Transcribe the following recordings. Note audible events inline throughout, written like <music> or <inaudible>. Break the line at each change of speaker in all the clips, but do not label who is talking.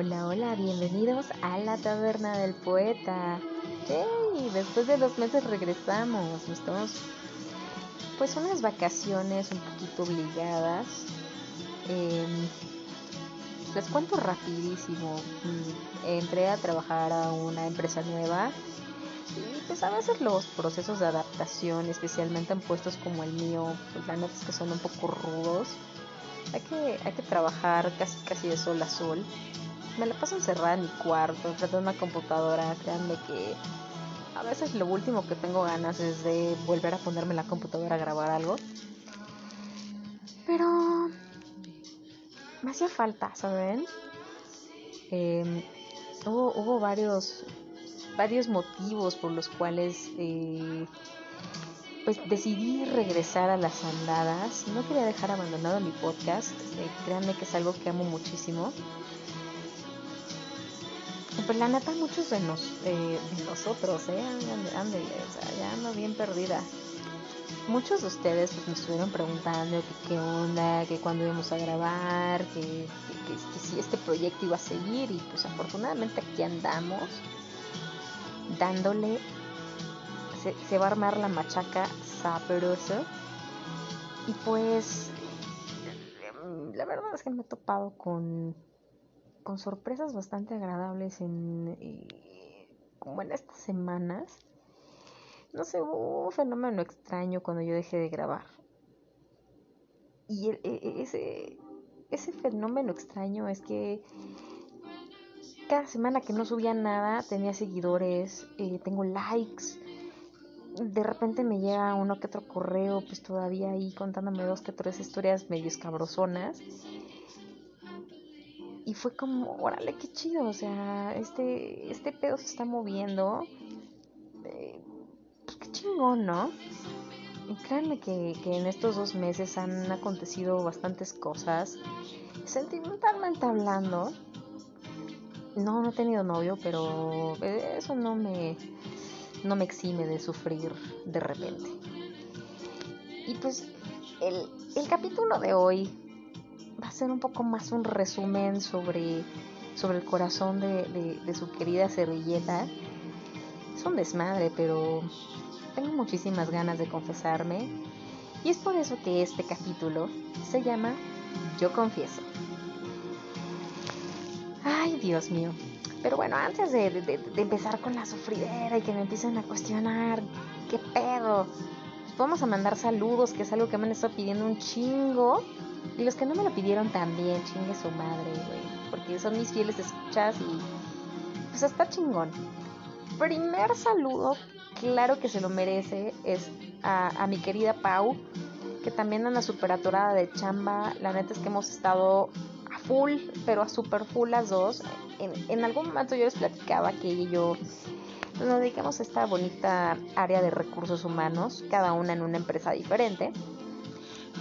Hola, hola, bienvenidos a la taberna del poeta. ¡Hey! Después de dos meses regresamos. Estamos, pues, unas vacaciones un poquito obligadas. Em, les cuento rapidísimo. Mm, entré a trabajar a una empresa nueva y pues a veces los procesos de adaptación, especialmente en puestos como el mío, pues la es que son un poco rudos. Hay que, hay que trabajar casi casi de sol a sol. Me la paso encerrada en mi cuarto, frente a una computadora. Créanme que a veces lo último que tengo ganas es de volver a ponerme la computadora a grabar algo. Pero me hacía falta, ¿saben? Em, hubo, hubo varios varios motivos por los cuales eh, pues decidí regresar a las andadas. No quería dejar abandonado mi podcast. Eh, créanme que es algo que amo muchísimo. Pero la neta, muchos de, nos, eh, de nosotros, ¿eh? Ándale, o sea, ya ando bien perdida. Muchos de ustedes pues, me estuvieron preguntando qué onda, que cuándo íbamos a grabar, que, que si este proyecto iba a seguir y pues afortunadamente aquí andamos dándole, se, va a armar la machaca sabroso. Y pues, la verdad es que me he topado con, con sorpresas bastante agradables en, eh, como en estas semanas. No sé, hubo un fenómeno extraño cuando yo dejé de grabar. Y e, e, ese, ese fenómeno extraño es que cada semana que no subía nada tenía seguidores, eh, tengo likes. De repente me llega uno que otro correo, pues todavía ahí contándome dos que tres historias medio escabrosonas. Y fue como, órale, qué chido, o sea, este, este pedo se está moviendo. Eh, pues qué chingón, ¿no? Y créanme que, que en estos dos meses han acontecido bastantes cosas, sentimentalmente hablando no, no he tenido novio, pero eso no me, no me exime de sufrir de repente. Y pues el, el capítulo de hoy va a ser un poco más un resumen sobre, sobre el corazón de, su querida servilleta. Es un desmadre, pero tengo muchísimas ganas de confesarme. Y es por eso que este capítulo se llama Yo Confieso. Ay, Dios mío. Pero bueno, antes de, empezar con la sufridera y que me empiecen a cuestionar, ¿qué pedo? Vamos a mandar saludos, que es algo que me han estado pidiendo un chingo. Y los que no me lo pidieron también, chingue su madre, güey. Porque son mis fieles escuchas y pues está chingón. Primer saludo, claro que se lo merece, es a, a mi querida Pau, que también anda súper atorada de chamba. La neta es que hemos estado full, pero a super full las dos. En, algún momento yo les platicaba que ella y yo nos dedicamos a esta bonita área de recursos humanos, cada una en una empresa diferente.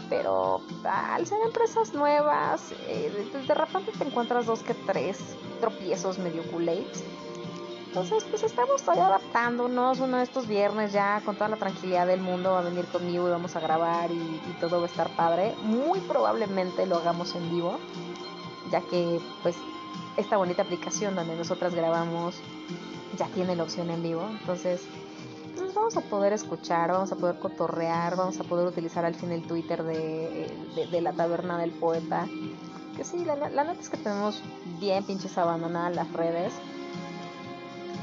Pero al ser empresas nuevas, eh, de, repente te encuentras dos que tres tropiezos medio culés. Entonces, pues estamos todavía adaptándonos. Uno de estos viernes ya con toda la tranquilidad del mundo va a venir conmigo y vamos a grabar y, y todo va a estar padre. Muy probablemente lo hagamos en vivo ya que pues esta bonita aplicación donde nosotras grabamos ya tiene la opción en vivo, entonces pues, vamos a poder escuchar, vamos a poder cotorrear, vamos a poder utilizar al fin el Twitter de, de, la taberna del poeta, que sí, la, neta es que tenemos bien pinches abandonadas las redes,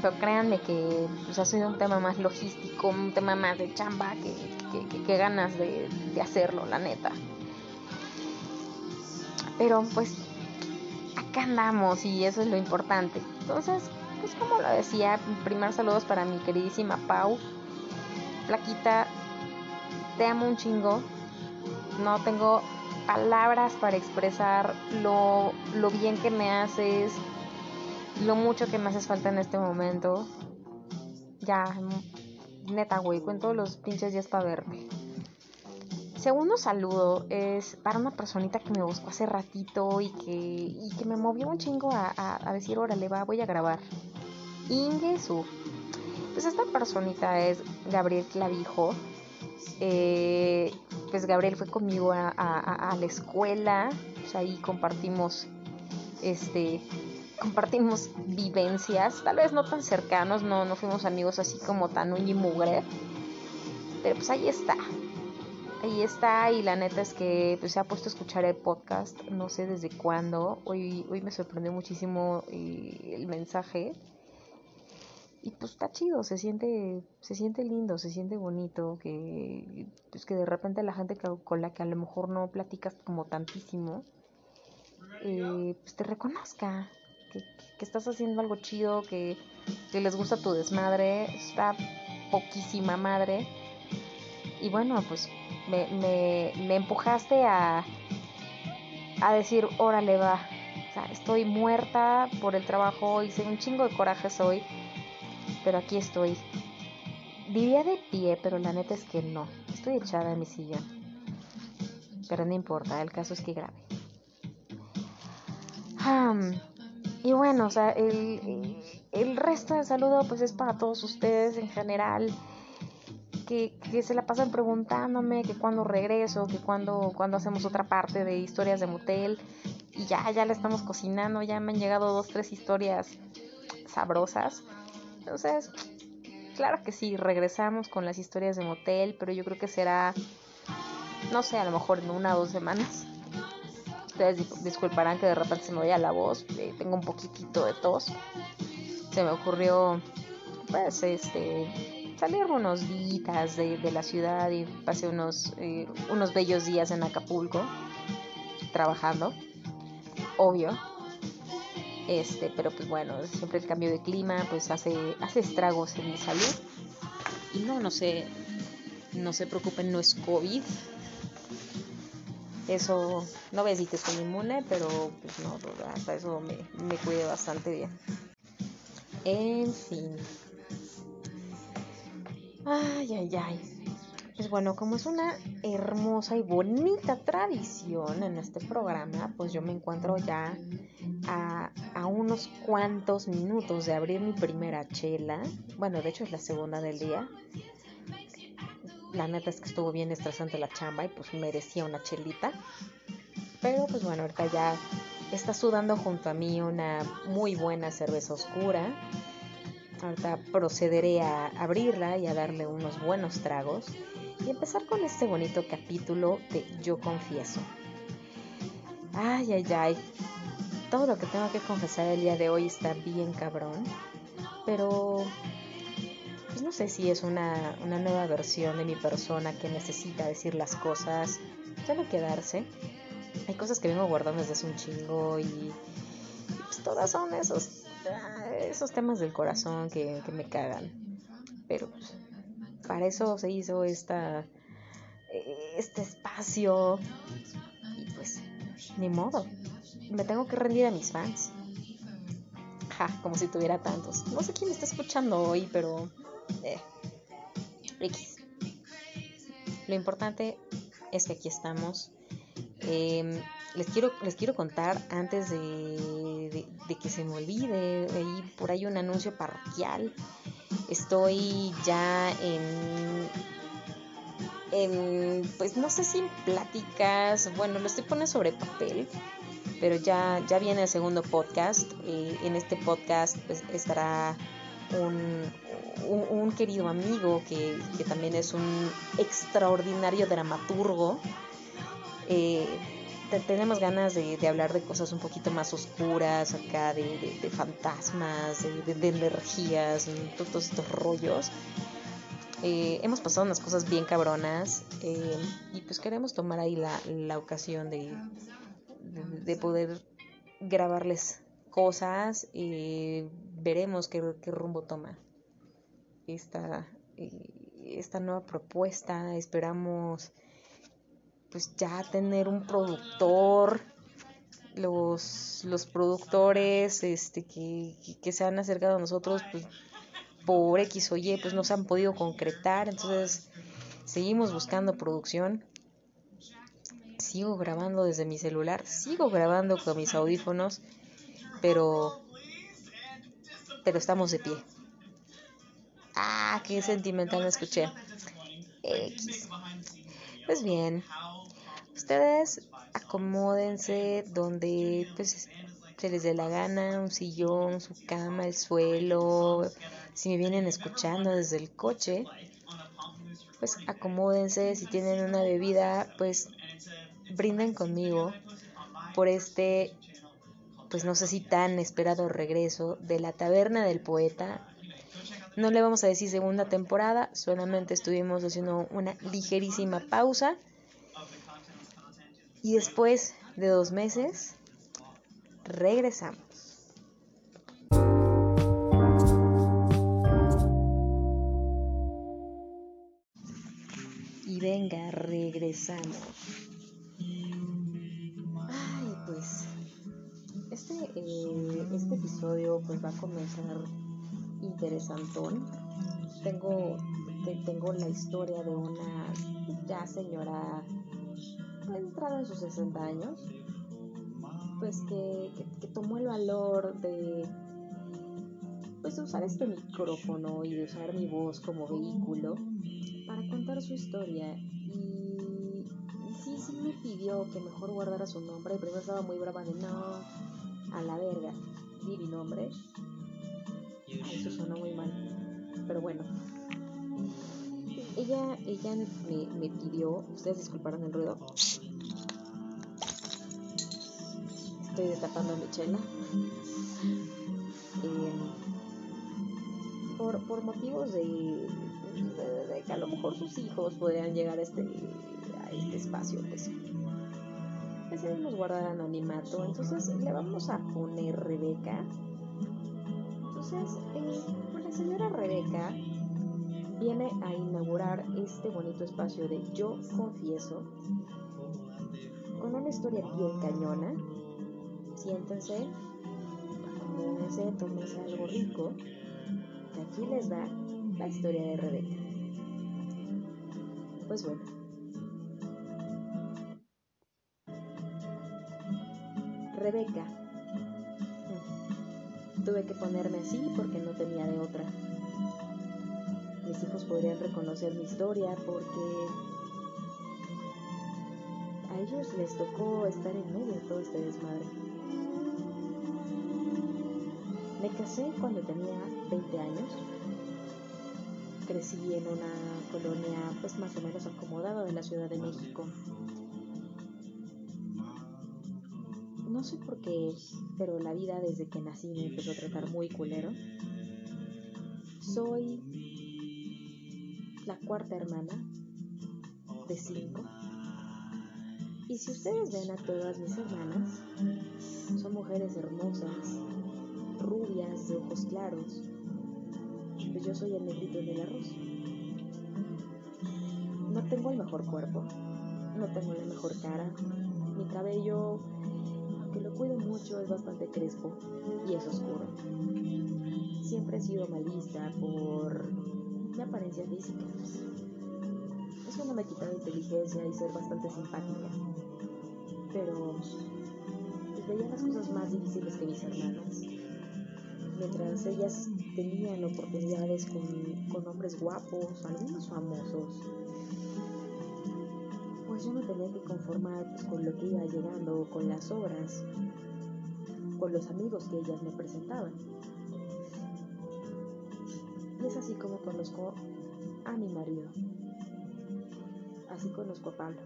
pero créanme que pues, ha sido un tema más logístico, un tema más de chamba que, que, que ganas de, de hacerlo, la neta. Pero pues andamos y eso es lo importante. Entonces, pues como lo decía, primer saludos para mi queridísima Pau. Plaquita, te amo un chingo. No tengo palabras para expresar lo, lo bien que me haces, lo mucho que me haces falta en este momento. Ya, neta, güey, cuento los pinches días para verme segundo saludo es para una personita que me buscó hace ratito y que, y que me movió un chingo a, a, decir, órale, va, voy a grabar. Ingesu. Pues esta personita es Gabriel Clavijo. Eh, pues Gabriel fue conmigo a, a, la escuela. Pues ahí compartimos este compartimos vivencias, tal vez no tan cercanos, no, no fuimos amigos así como tan uñi mugre, pero pues ahí está, ahí está y la neta es que pues, se ha puesto a escuchar el podcast, no sé desde cuándo, hoy, hoy me sorprendió muchísimo eh, el mensaje. Y pues está chido, se siente, se siente lindo, se siente bonito, que, pues que de repente la gente con la que a lo mejor no platicas como tantísimo, eh, pues te reconozca, que, que, estás haciendo algo chido, que, que les gusta tu desmadre, está poquísima madre. Y bueno, pues me, me, empujaste a, a decir, órale va, o sea, estoy muerta por el trabajo, hice un chingo de corajes hoy pero aquí estoy. Diría de pie, pero la neta es que no. Estoy echada en mi sillón. Pero no importa, el caso es que grabe. y bueno, o sea, el, el, resto del saludo pues es para todos ustedes en general. Que, se la pasan preguntándome que cuando regreso, que cuando, cuando hacemos otra parte de historias de motel. Y ya, ya la estamos cocinando, ya me han llegado dos, tres historias sabrosas. Entonces, claro que sí, regresamos con las historias de motel, pero yo creo que será, no sé, a lo mejor en una o dos semanas. Ustedes disculparán que de repente se me vaya la voz, eh, tengo un poquitito de tos. Se me ocurrió, pues, este, salir unos días de, de la ciudad y pasé unos, eh, unos bellos días en Acapulco, trabajando, obvio este, pero pues bueno, siempre el cambio de clima pues hace, hace estragos en mi salud. Y no, no sé, no se preocupen, no es COVID. Eso, no voy a decir que soy inmune, pero pues no, hasta eso me, me bastante bien. En fin. Ay, ay, ay. Pues bueno, como es una hermosa y bonita tradición en este programa, pues yo me encuentro ya a, unos cuantos minutos de abrir mi primera chela. Bueno, de hecho es la segunda del día. La neta es que estuvo bien estresante la chamba y pues merecía una chelita. Pero pues bueno, ahorita ya está sudando junto a mí una muy buena cerveza oscura. Ahorita procederé a abrirla y a darle unos buenos tragos y empezar con este bonito capítulo de Yo Confieso. Ay, ay, ay. Todo lo que tengo que confesar el día de hoy está bien cabrón. Pero pues no sé si es una, nueva versión de mi persona que necesita decir las cosas, ya no quedarse. Hay cosas que vengo guardando desde hace un chingo y, pues todas son esos, esos temas del corazón que, que me cagan. Pero pues, para eso se hizo esta, este espacio. Y pues, ni modo. Me tengo que rendir a mis fans. Ja, como si tuviera tantos. No sé quién está escuchando hoy, pero... Eh, X. Lo importante es que aquí estamos. Em, les quiero, les quiero contar antes de, que se me olvide, ahí, por ahí un anuncio parroquial. Estoy ya en, en, pues no sé si en pláticas, bueno, lo estoy poniendo sobre papel, pero ya, ya viene el segundo podcast. Eh, en este podcast pues, estará un, un, querido amigo que, que, también es un extraordinario dramaturgo. Eh, tenemos ganas de, hablar de cosas un poquito más oscuras, acá de, de, fantasmas, de, energías, todos estos rollos. Eh, hemos pasado unas cosas bien cabronas eh, y pues queremos tomar ahí la, ocasión de, de, poder grabarles cosas y veremos qué, rumbo toma eh, esta nueva propuesta. Esperamos pues ya tener un productor, los, los productores este, que, que, se han acercado a nosotros, pues por X o Y, pues no se han podido concretar, entonces seguimos buscando producción. Sigo grabando desde mi celular, sigo grabando con mis audífonos, pero pero estamos de pie. Ah, qué sentimental me escuché. X. Pues bien, ustedes acomódense donde pues, se les dé la gana, un sillón, su cama, el suelo. Si me vienen escuchando desde el coche, pues acomódense. Si tienen una bebida, pues brinden conmigo por este, pues no sé si tan esperado regreso de la taberna del poeta. No le vamos a decir segunda temporada, solamente estuvimos haciendo una ligerísima pausa. Y después de dos meses, regresamos. Y venga, regresamos. Ay, pues este, eh, este episodio pues va a comenzar interesantón. Tengo, tengo la historia de una ya señora entrada en sus 60 años pues que, tomó el valor de pues de usar este micrófono y de usar mi voz como vehículo para contar su historia. Y, sí, sí me pidió que mejor guardara su nombre, primero estaba muy brava de no, a la verga, di mi nombre, eso suena muy mal, pero bueno, ella, ella me, me pidió, ustedes disculparán el ruido, estoy destapando mi chela. Eh, por, por, motivos de, que a lo mejor sus hijos podrían llegar a este, a este espacio, pues decidimos guardar anonimato. Entonces le vamos a poner Rebeca. Entonces, eh, la señora Rebeca viene a inaugurar este bonito espacio de Yo Confieso con una historia bien cañona siéntense, acomódense, tómense algo rico, que aquí les da la historia de Rebeca. Pues bueno. Rebeca. Tuve que ponerme así porque no tenía de otra. Mis hijos podrían reconocer mi historia porque a ellos les tocó estar en medio de todo este desmadre. Me casé cuando tenía 20 años. Crecí en una colonia pues más o menos acomodada de la Ciudad de México. No sé por qué, pero la vida desde que nací me empezó a tratar muy culero. Soy la cuarta hermana de cinco. Y si ustedes ven a todas mis hermanas, son mujeres hermosas, rubias, de ojos claros. Pues yo soy el negrito del arroz. No tengo el mejor cuerpo, no tengo la mejor cara. Mi cabello, aunque lo cuido mucho, es bastante crespo y es oscuro. Siempre he sido malista por mi apariencia física. Eso no me quita inteligencia y ser bastante simpática. Pero pues, veía las cosas más difíciles que mis hermanas mientras ellas tenían oportunidades con, hombres guapos, algunos famosos, pues yo me tenía que conformar pues, con lo que iba llegando, con las obras, con los amigos que ellas me presentaban. Es así como conozco a mi marido. Así conozco a Pablo.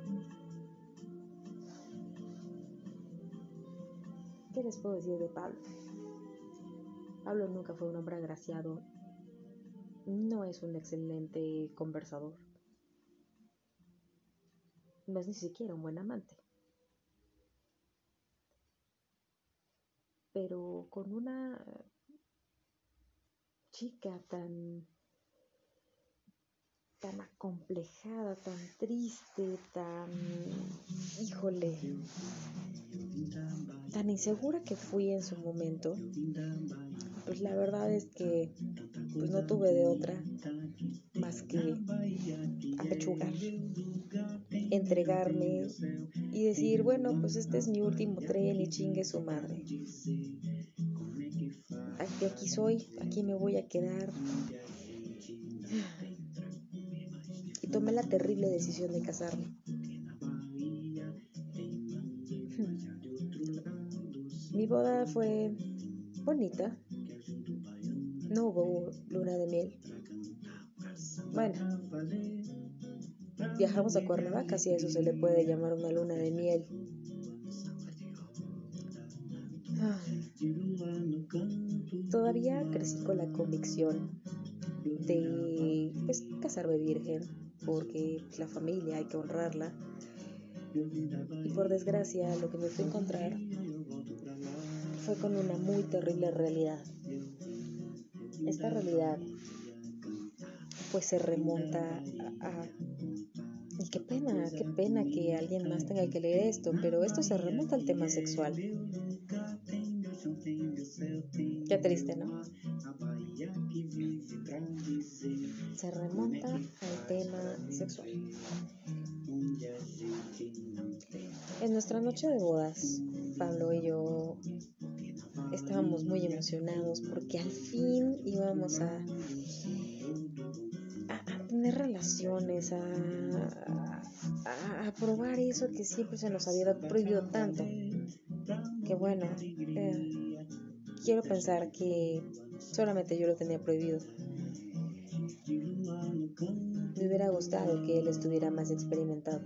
¿Qué les puedo decir de Pablo? Pablo nunca fue un hombre agraciado. No es un excelente conversador. No es ni siquiera un buen amante. Pero con una chica tan tan acomplejada, tan triste, tan híjole, tan insegura que fui en su momento, pues la verdad es que pues no tuve de otra más que apechugar, entregarme y decir, bueno, pues este es mi último tren y chingue su madre. Aquí, aquí soy, aquí me voy a quedar. Y tomé la terrible decisión de casarme. Mi boda fue bonita. No hubo luna de miel. Bueno, viajamos a Cuernavaca, si eso se le puede llamar una luna de miel. Todavía crecí con la convicción de pues, casarme virgen, porque la familia hay que honrarla. Y por desgracia, lo que me fui a encontrar fue con una muy terrible realidad. Esta realidad pues se remonta a, y qué pena, qué pena que alguien más tenga que leer esto, pero esto se remonta al tema sexual. Qué triste, ¿no? Se remonta al tema sexual. En nuestra noche de bodas, Pablo y yo estábamos muy emocionados porque al fin íbamos a, a, tener relaciones, a, a, probar eso que siempre se nos había prohibido tanto. Que bueno, eh, quiero pensar que solamente yo lo tenía prohibido. Me hubiera gustado que él estuviera más experimentado.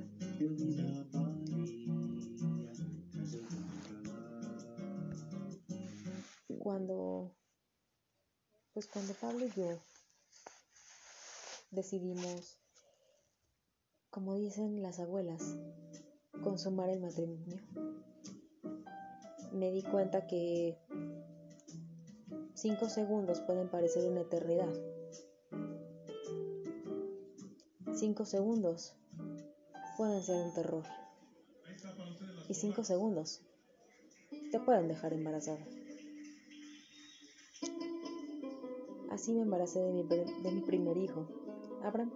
Cuando, pues cuando Pablo y yo decidimos, como dicen las abuelas, consumar el matrimonio, me di cuenta que cinco segundos pueden parecer una eternidad. Cinco segundos pueden ser un terror. Y cinco segundos te pueden dejar embarazada. Así me embaracé de mi, de mi primer hijo, Abraham.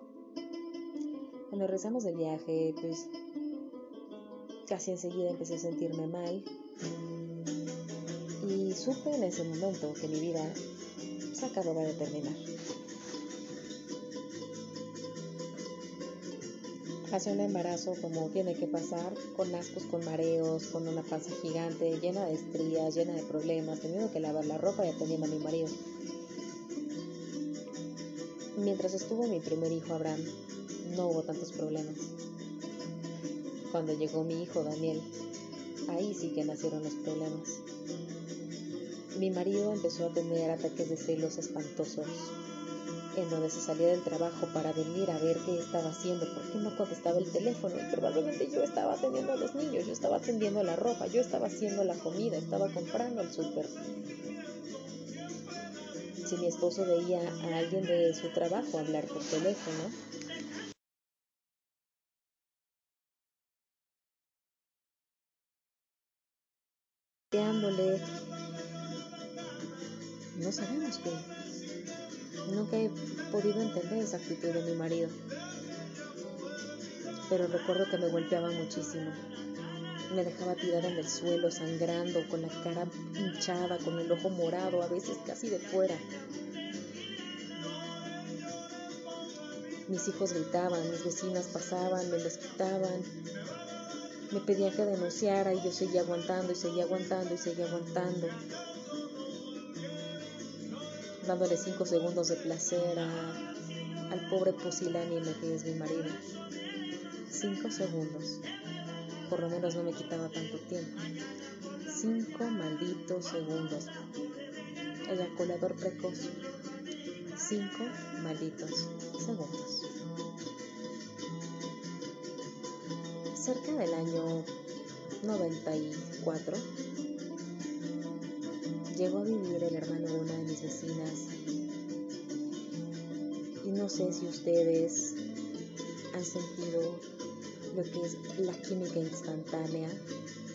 Cuando regresamos del viaje, pues casi enseguida empecé a sentirme mal. Supe en ese momento que mi vida se acababa de terminar. Pasé un embarazo como tiene que pasar, con ascos, con mareos, con una panza gigante, llena de estrías, llena de problemas, teniendo que lavar la ropa y atendiendo a mi marido. Mientras estuvo mi primer hijo Abraham, no hubo tantos problemas. Cuando llegó mi hijo Daniel, ahí sí que nacieron los problemas. Mi marido empezó a tener ataques de celos espantosos en donde se salía del trabajo para venir a ver qué estaba haciendo, por qué no contestaba el teléfono y probablemente yo estaba atendiendo a los niños, yo estaba atendiendo la ropa, yo estaba haciendo la comida, estaba comprando el súper. Si mi esposo veía a alguien de su trabajo hablar por teléfono, no sabemos qué. Nunca he podido entender esa actitud de mi marido. Pero recuerdo que me golpeaba muchísimo. Me dejaba tirada en el suelo, sangrando, con la cara hinchada, con el ojo morado, a veces casi de fuera. Mis hijos gritaban, mis vecinas pasaban, me los quitaban. Me pedían que denunciara y yo seguía aguantando y seguía aguantando y seguía aguantando dándole cinco segundos de placer al pobre pusilánime que es mi marido. Cinco segundos. Por lo menos no me quitaba tanto tiempo. Cinco malditos segundos. Eyaculador precoz. Cinco malditos segundos. Cerca del año 94, llegó a vivir el hermano de una de mis vecinas. Y no sé si ustedes han sentido lo que es la química instantánea,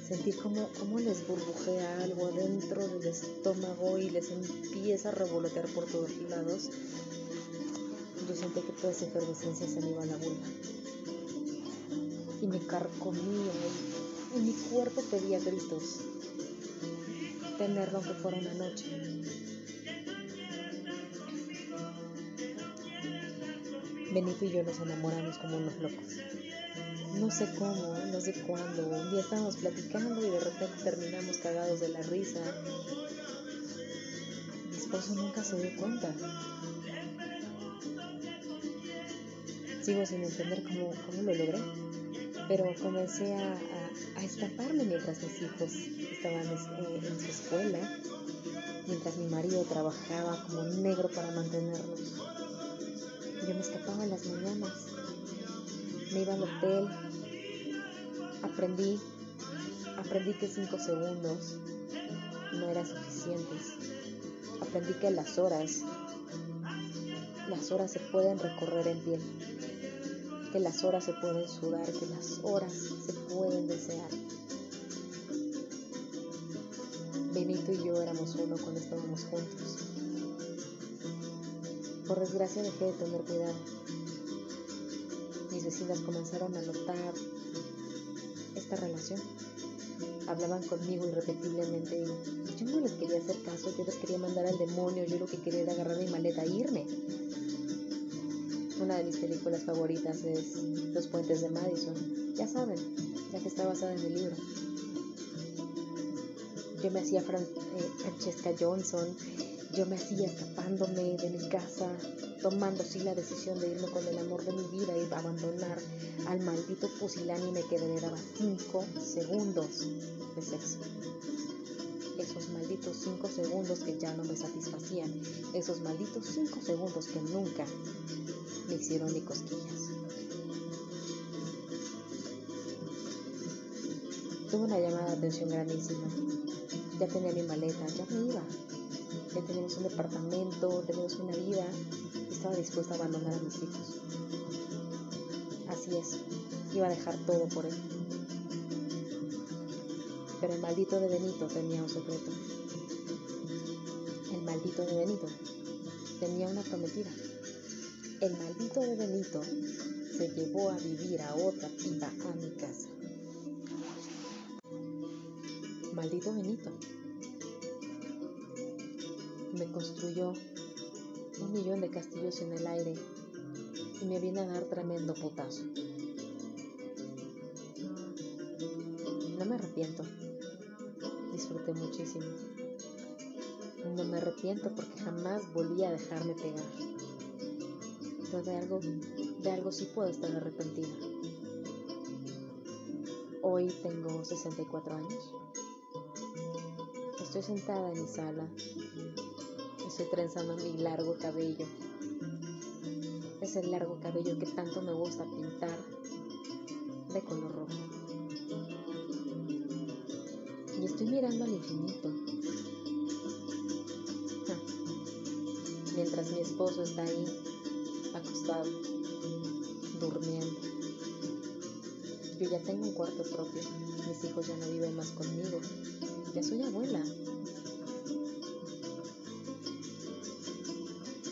sentir como, como les burbujea algo adentro del estómago y les empieza a revolotear por todos lados. Yo sentí que toda esa efervescencia se me iba a la vulva y me carcomía y mi cuerpo pedía gritos tenerlo aunque fuera una noche. Benito y yo nos enamoramos como unos locos. no sé cómo, no sé cuándo. Un día estábamos platicando y de repente terminamos cagados de la risa. Mi esposo nunca se dio cuenta. Sigo sin entender cómo, cómo lo logré, pero comencé a, escaparme mientras mis hijos estaban eh, en su escuela, mientras mi marido trabajaba como negro para mantenernos. Yo me escapaba en las mañanas me iba al hotel, aprendí, aprendí que cinco segundos no eran suficientes. Aprendí que las horas, las horas se pueden recorrer en piel, que las horas se pueden sudar, que las horas se pueden desear. Benito y yo éramos uno cuando estábamos juntos. Por desgracia dejé de tener cuidado mis vecinas comenzaron a notar esta relación. Hablaban conmigo irrepetiblemente y yo no les quería hacer caso, yo les quería mandar al demonio, yo lo que quería era agarrar mi maleta e irme. Una de mis películas favoritas es Los puentes de Madison, ya saben, ya que está basada en el libro. Yo me hacía Fran eh, Francesca Johnson, yo me hacía escapándome de mi casa, tomando así la decisión de irme con el amor de mi vida y abandonar al maldito pusilánime que generaba cinco segundos de sexo. Esos malditos cinco segundos que ya no me satisfacían, esos malditos cinco segundos que nunca me hicieron ni cosquillas. Tuve una llamada de atención grandísima. Ya tenía mi maleta, ya me iba. Ya teníamos un departamento, teníamos una vida estaba dispuesta a abandonar a mis hijos. Así es, iba a dejar todo por él. Pero el maldito de Benito tenía un secreto. El maldito de Benito tenía una prometida. El maldito de Benito se llevó a vivir a otra piba a mi casa. Maldito Benito me construyó un millón de castillos en el aire y me viene a dar tremendo putazo. No me arrepiento. Disfruté muchísimo. No me arrepiento porque jamás volví a dejarme pegar. De algo, de algo sí puedo estar arrepentida. Hoy tengo 64 años. Estoy sentada en mi sala estoy trenzando mi largo cabello. Es el largo cabello que tanto me gusta pintar de color rojo. Y estoy mirando al infinito. Mientras mi esposo está ahí, acostado, durmiendo. Yo ya tengo un cuarto propio. Mis hijos ya no viven más conmigo. Ya soy abuela.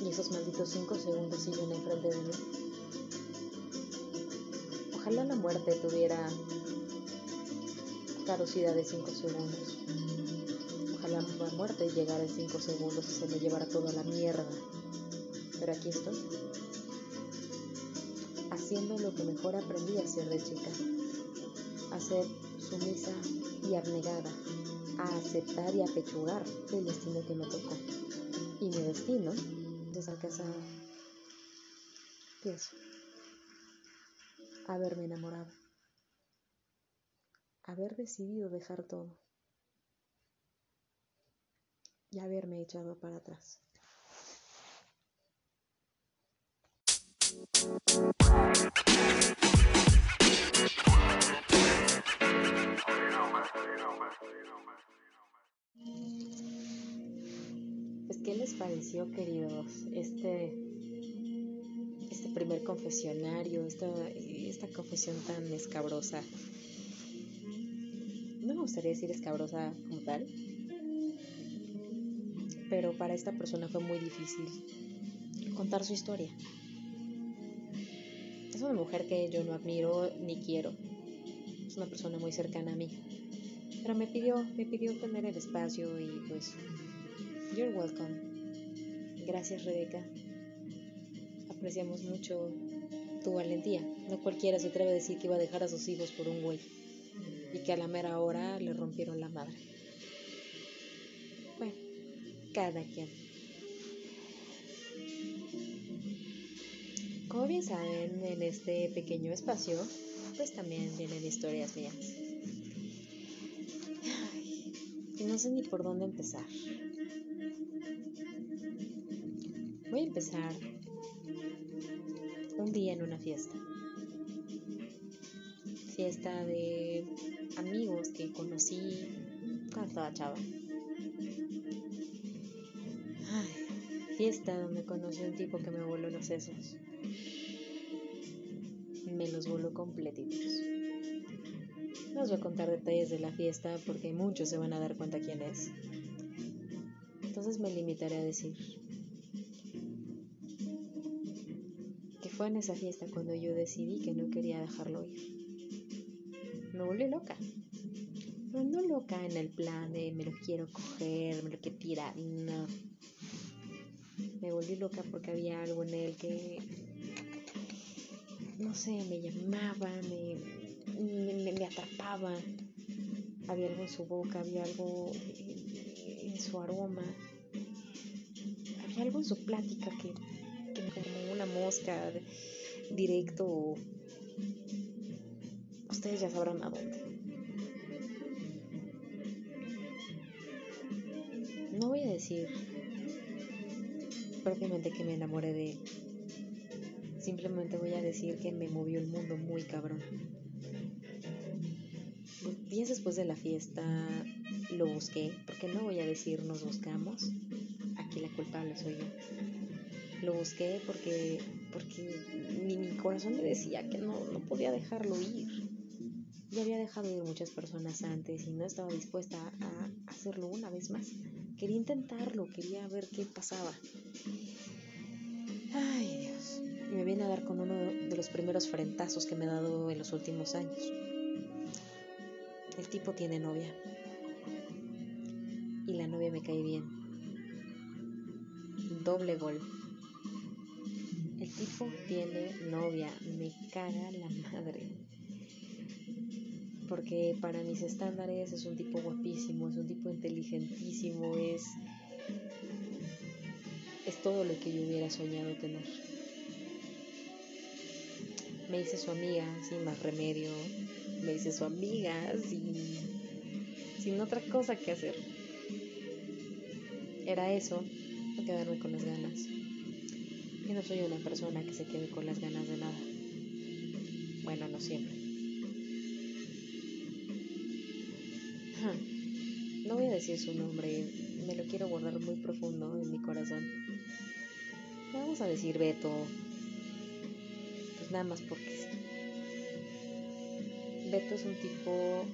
esos malditos cinco segundos siguen enfrente de mí. Ojalá la muerte tuviera caducidad de cinco segundos. Ojalá la muerte llegara en cinco segundos y se me llevara toda la mierda. Pero aquí estoy. Haciendo lo que mejor aprendí a hacer de chica. A ser sumisa y abnegada. A aceptar y apechugar el destino que me tocó. Y mi destino a casado. Pienso. Haberme enamorado. Haber decidido dejar todo. Y haberme echado para atrás. ¿Qué les pareció, queridos, este, este primer confesionario, esta, esta confesión tan escabrosa? No me gustaría decir escabrosa como tal, pero para esta persona fue muy difícil contar su historia. Es una mujer que yo no admiro ni quiero. Es una persona muy cercana a mí. Pero me pidió, me pidió tener el espacio y pues You're welcome. Gracias, Rebeca. Apreciamos mucho tu valentía. No cualquiera se atreve a decir que iba a dejar a sus hijos por un güey. Y que a la mera hora le rompieron la madre. Bueno, cada quien. Como bien saben, en este pequeño espacio, pues también vienen historias mías. no sé ni por dónde empezar. Voy a empezar un día en una fiesta. Fiesta de amigos que conocí cuando estaba chava. fiesta donde conocí un tipo que me voló los sesos. Me los voló completitos. No os voy a contar detalles de la fiesta porque muchos se van a dar cuenta quién es. Entonces me limitaré a decir fue en esa fiesta cuando yo decidí que no quería dejarlo ir. Me volví loca. Pero no loca en el plan de me lo quiero coger, me lo quiero tirar, no. Me volví loca porque había algo en él que, no sé, me llamaba, me, me, atrapaba. Había algo en su boca, había algo en su aroma, había algo en su plática que como una mosca directo. Ustedes ya sabrán a dónde. No voy a decir propiamente que me enamoré de él. Simplemente voy a decir que me movió el mundo muy cabrón. Días después de la fiesta lo busqué, porque no voy a decir nos buscamos. Aquí la culpable soy yo. Lo busqué porque, porque mi, corazón me decía que no, no podía dejarlo ir. Ya había dejado ir muchas personas antes y no estaba dispuesta a hacerlo una vez más. Quería intentarlo, quería ver qué pasaba. Ay Dios. Y me viene a dar con uno de los primeros frentazos que me ha dado en los últimos años. El tipo tiene novia. Y la novia me cae bien. Doble gol tipo tiene novia, me caga la madre. Porque para mis estándares es un tipo guapísimo, es un tipo inteligentísimo, es, es todo lo que yo hubiera soñado tener. Me hice su amiga sin más remedio, me hice su amiga sin, sin otra cosa que hacer. Era eso, no quedarme con las ganas. Yo no soy una persona que se quede con las ganas de nada. Bueno, no siempre. No voy a decir su nombre, me lo quiero guardar muy profundo en mi corazón. Vamos a decir Beto, nada más porque sí. Beto es un tipo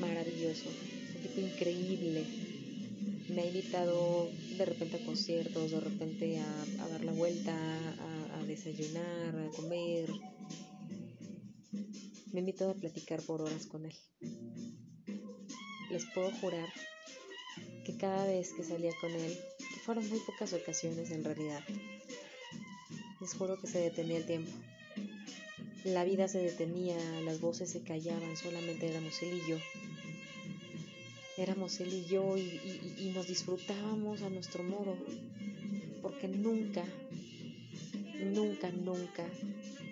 maravilloso, un tipo increíble. Me ha invitado de repente a conciertos, de repente a, dar la vuelta, a, desayunar, a comer. Me he invitado a platicar por horas con él. Les puedo jurar que cada vez que salía con él, que fueron muy pocas ocasiones en realidad, les juro que se detenía el tiempo. La vida se detenía, las voces se callaban, solamente éramos él y yo éramos él y yo y, nos disfrutábamos a nuestro modo, porque nunca, nunca, nunca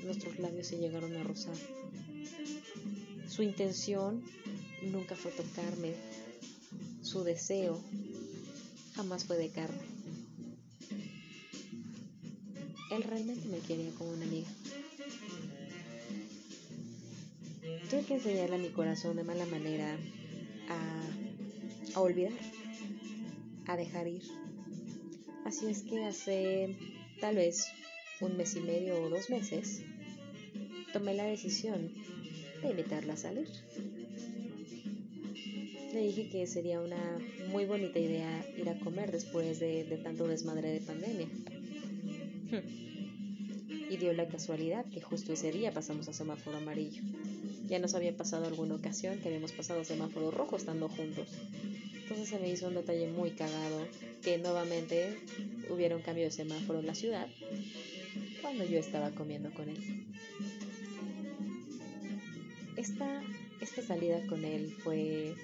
nuestros labios se llegaron a rozar. Su intención nunca fue tocarme, su deseo jamás fue de carne. Él realmente me quería como una amiga. Tuve que enseñarle a mi corazón de mala manera a a olvidar, a dejar ir. Así es que hace tal vez un mes y medio o dos meses tomé la decisión de invitarla a salir. Le dije que sería una muy bonita idea ir a comer después de, tanto desmadre de pandemia. Y dio la casualidad que justo ese día pasamos a semáforo amarillo. Ya nos había pasado alguna ocasión que habíamos pasado a semáforo rojo estando juntos. Entonces se me hizo un detalle muy cagado que nuevamente hubiera un cambio de semáforo en la ciudad cuando yo estaba comiendo con él. Esta, esta salida con él fue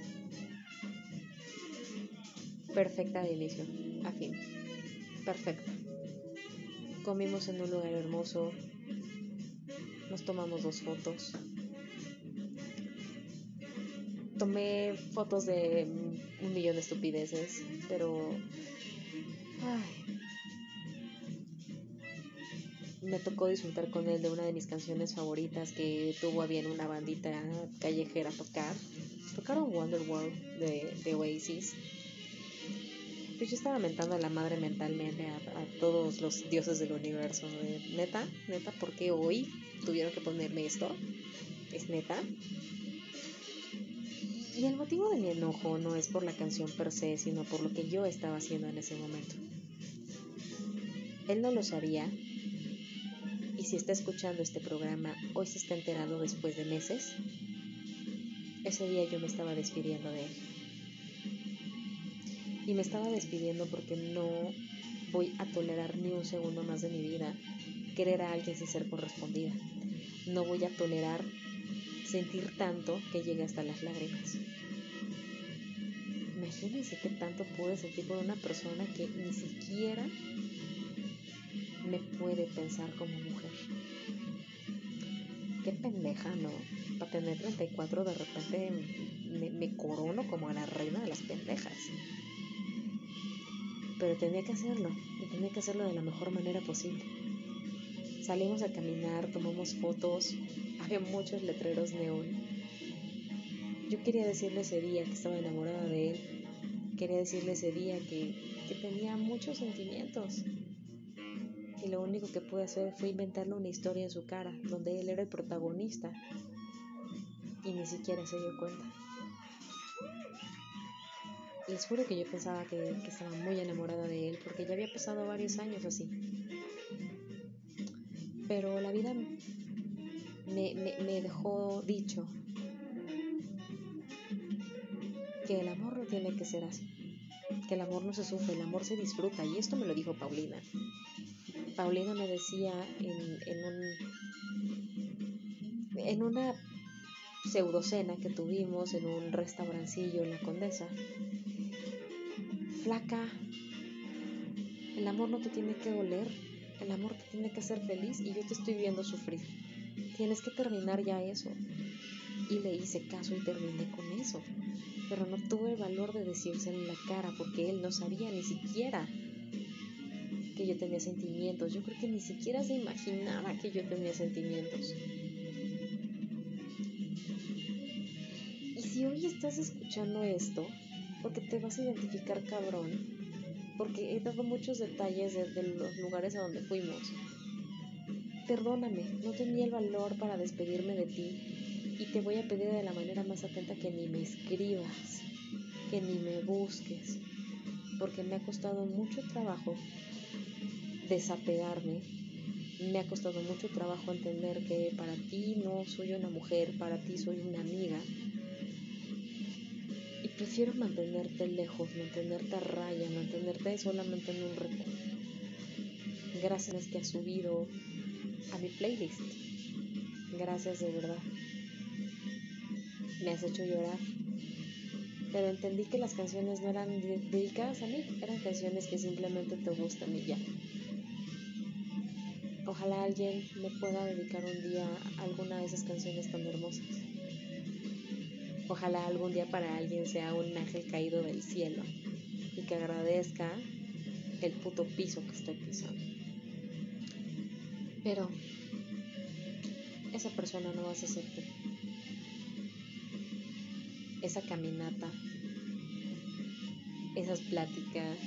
perfecta de inicio a fin. Perfecta. Comimos en un lugar hermoso. Nos tomamos dos fotos. Tomé fotos de un millón de estupideces, pero... Ay, me tocó disfrutar con él de una de mis canciones favoritas que tuvo a bien una bandita callejera tocar. Tocaron Wonderworld de, de Oasis. Pues yo estaba mentando a la madre mentalmente a, todos los dioses del universo. neta, neta, ¿por qué hoy tuvieron que ponerme esto? ¿Es neta? Y el motivo de mi enojo no es por la canción per se, sino por lo que yo estaba haciendo en ese momento. Él no lo sabía, y si está escuchando este programa, hoy se está enterando después de meses, ese día yo me estaba despidiendo de él. Y me estaba despidiendo porque no voy a tolerar ni un segundo más de mi vida querer a alguien sin ser correspondida. No voy a tolerar sentir tanto que llegue hasta las lágrimas. Imagínense qué tanto puede sentir por una persona que ni siquiera me puede pensar como mujer. Qué pendeja, ¿no? Para tener 34 de repente me, me corono como a la reina de las pendejas. Pero tenía que hacerlo, y tenía que hacerlo de la mejor manera posible. Salimos a caminar, tomamos fotos, <laughs> había muchos letreros neón. Yo quería decirle ese día que estaba enamorada de él, quería decirle ese día que, que tenía muchos sentimientos, y lo único que pude hacer fue inventarle una historia en su cara, donde él era el protagonista y ni siquiera se dio cuenta. Les juro que yo pensaba que, estaba muy enamorada de él porque ya había pasado varios años así. Pero la vida me, me dejó dicho que el amor no tiene que ser así, que el amor no se sufre, el amor se disfruta y esto me lo dijo Paulina. Paulina me decía en, en, un, en una pseudocena que tuvimos en un restaurancillo en la Condesa, flaca, el amor no te tiene que doler, el amor te tiene que hacer feliz y yo te estoy viendo sufrir. Tienes que terminar ya eso. Y le hice caso y terminé con eso. Pero no tuve el valor de decírselo en la cara porque él no sabía ni siquiera que yo tenía sentimientos. Yo creo que ni siquiera se imaginaba que yo tenía sentimientos. Y si hoy estás escuchando esto, porque te vas a identificar cabrón, porque he dado muchos detalles de, los lugares a donde fuimos. Perdóname, no tenía el valor para despedirme de ti y te voy a pedir de la manera más atenta que ni me escribas, que ni me busques, porque me ha costado mucho trabajo desapegarme. Me ha costado mucho trabajo entender que para ti no soy una mujer, para ti soy una amiga. Prefiero mantenerte lejos, mantenerte a raya, mantenerte solamente en un recuerdo. Gracias que has subido a mi playlist. Gracias de verdad. Me has hecho llorar. Pero entendí que las canciones no eran dedicadas a mí, eran canciones que simplemente te gustan y ya. Ojalá alguien me pueda dedicar un día a alguna de esas canciones tan hermosas. Ojalá algún día para alguien sea un ángel caído del cielo y que agradezca el puto piso que estoy pisando. Pero esa persona no va a ser tú. Esa caminata, esas pláticas,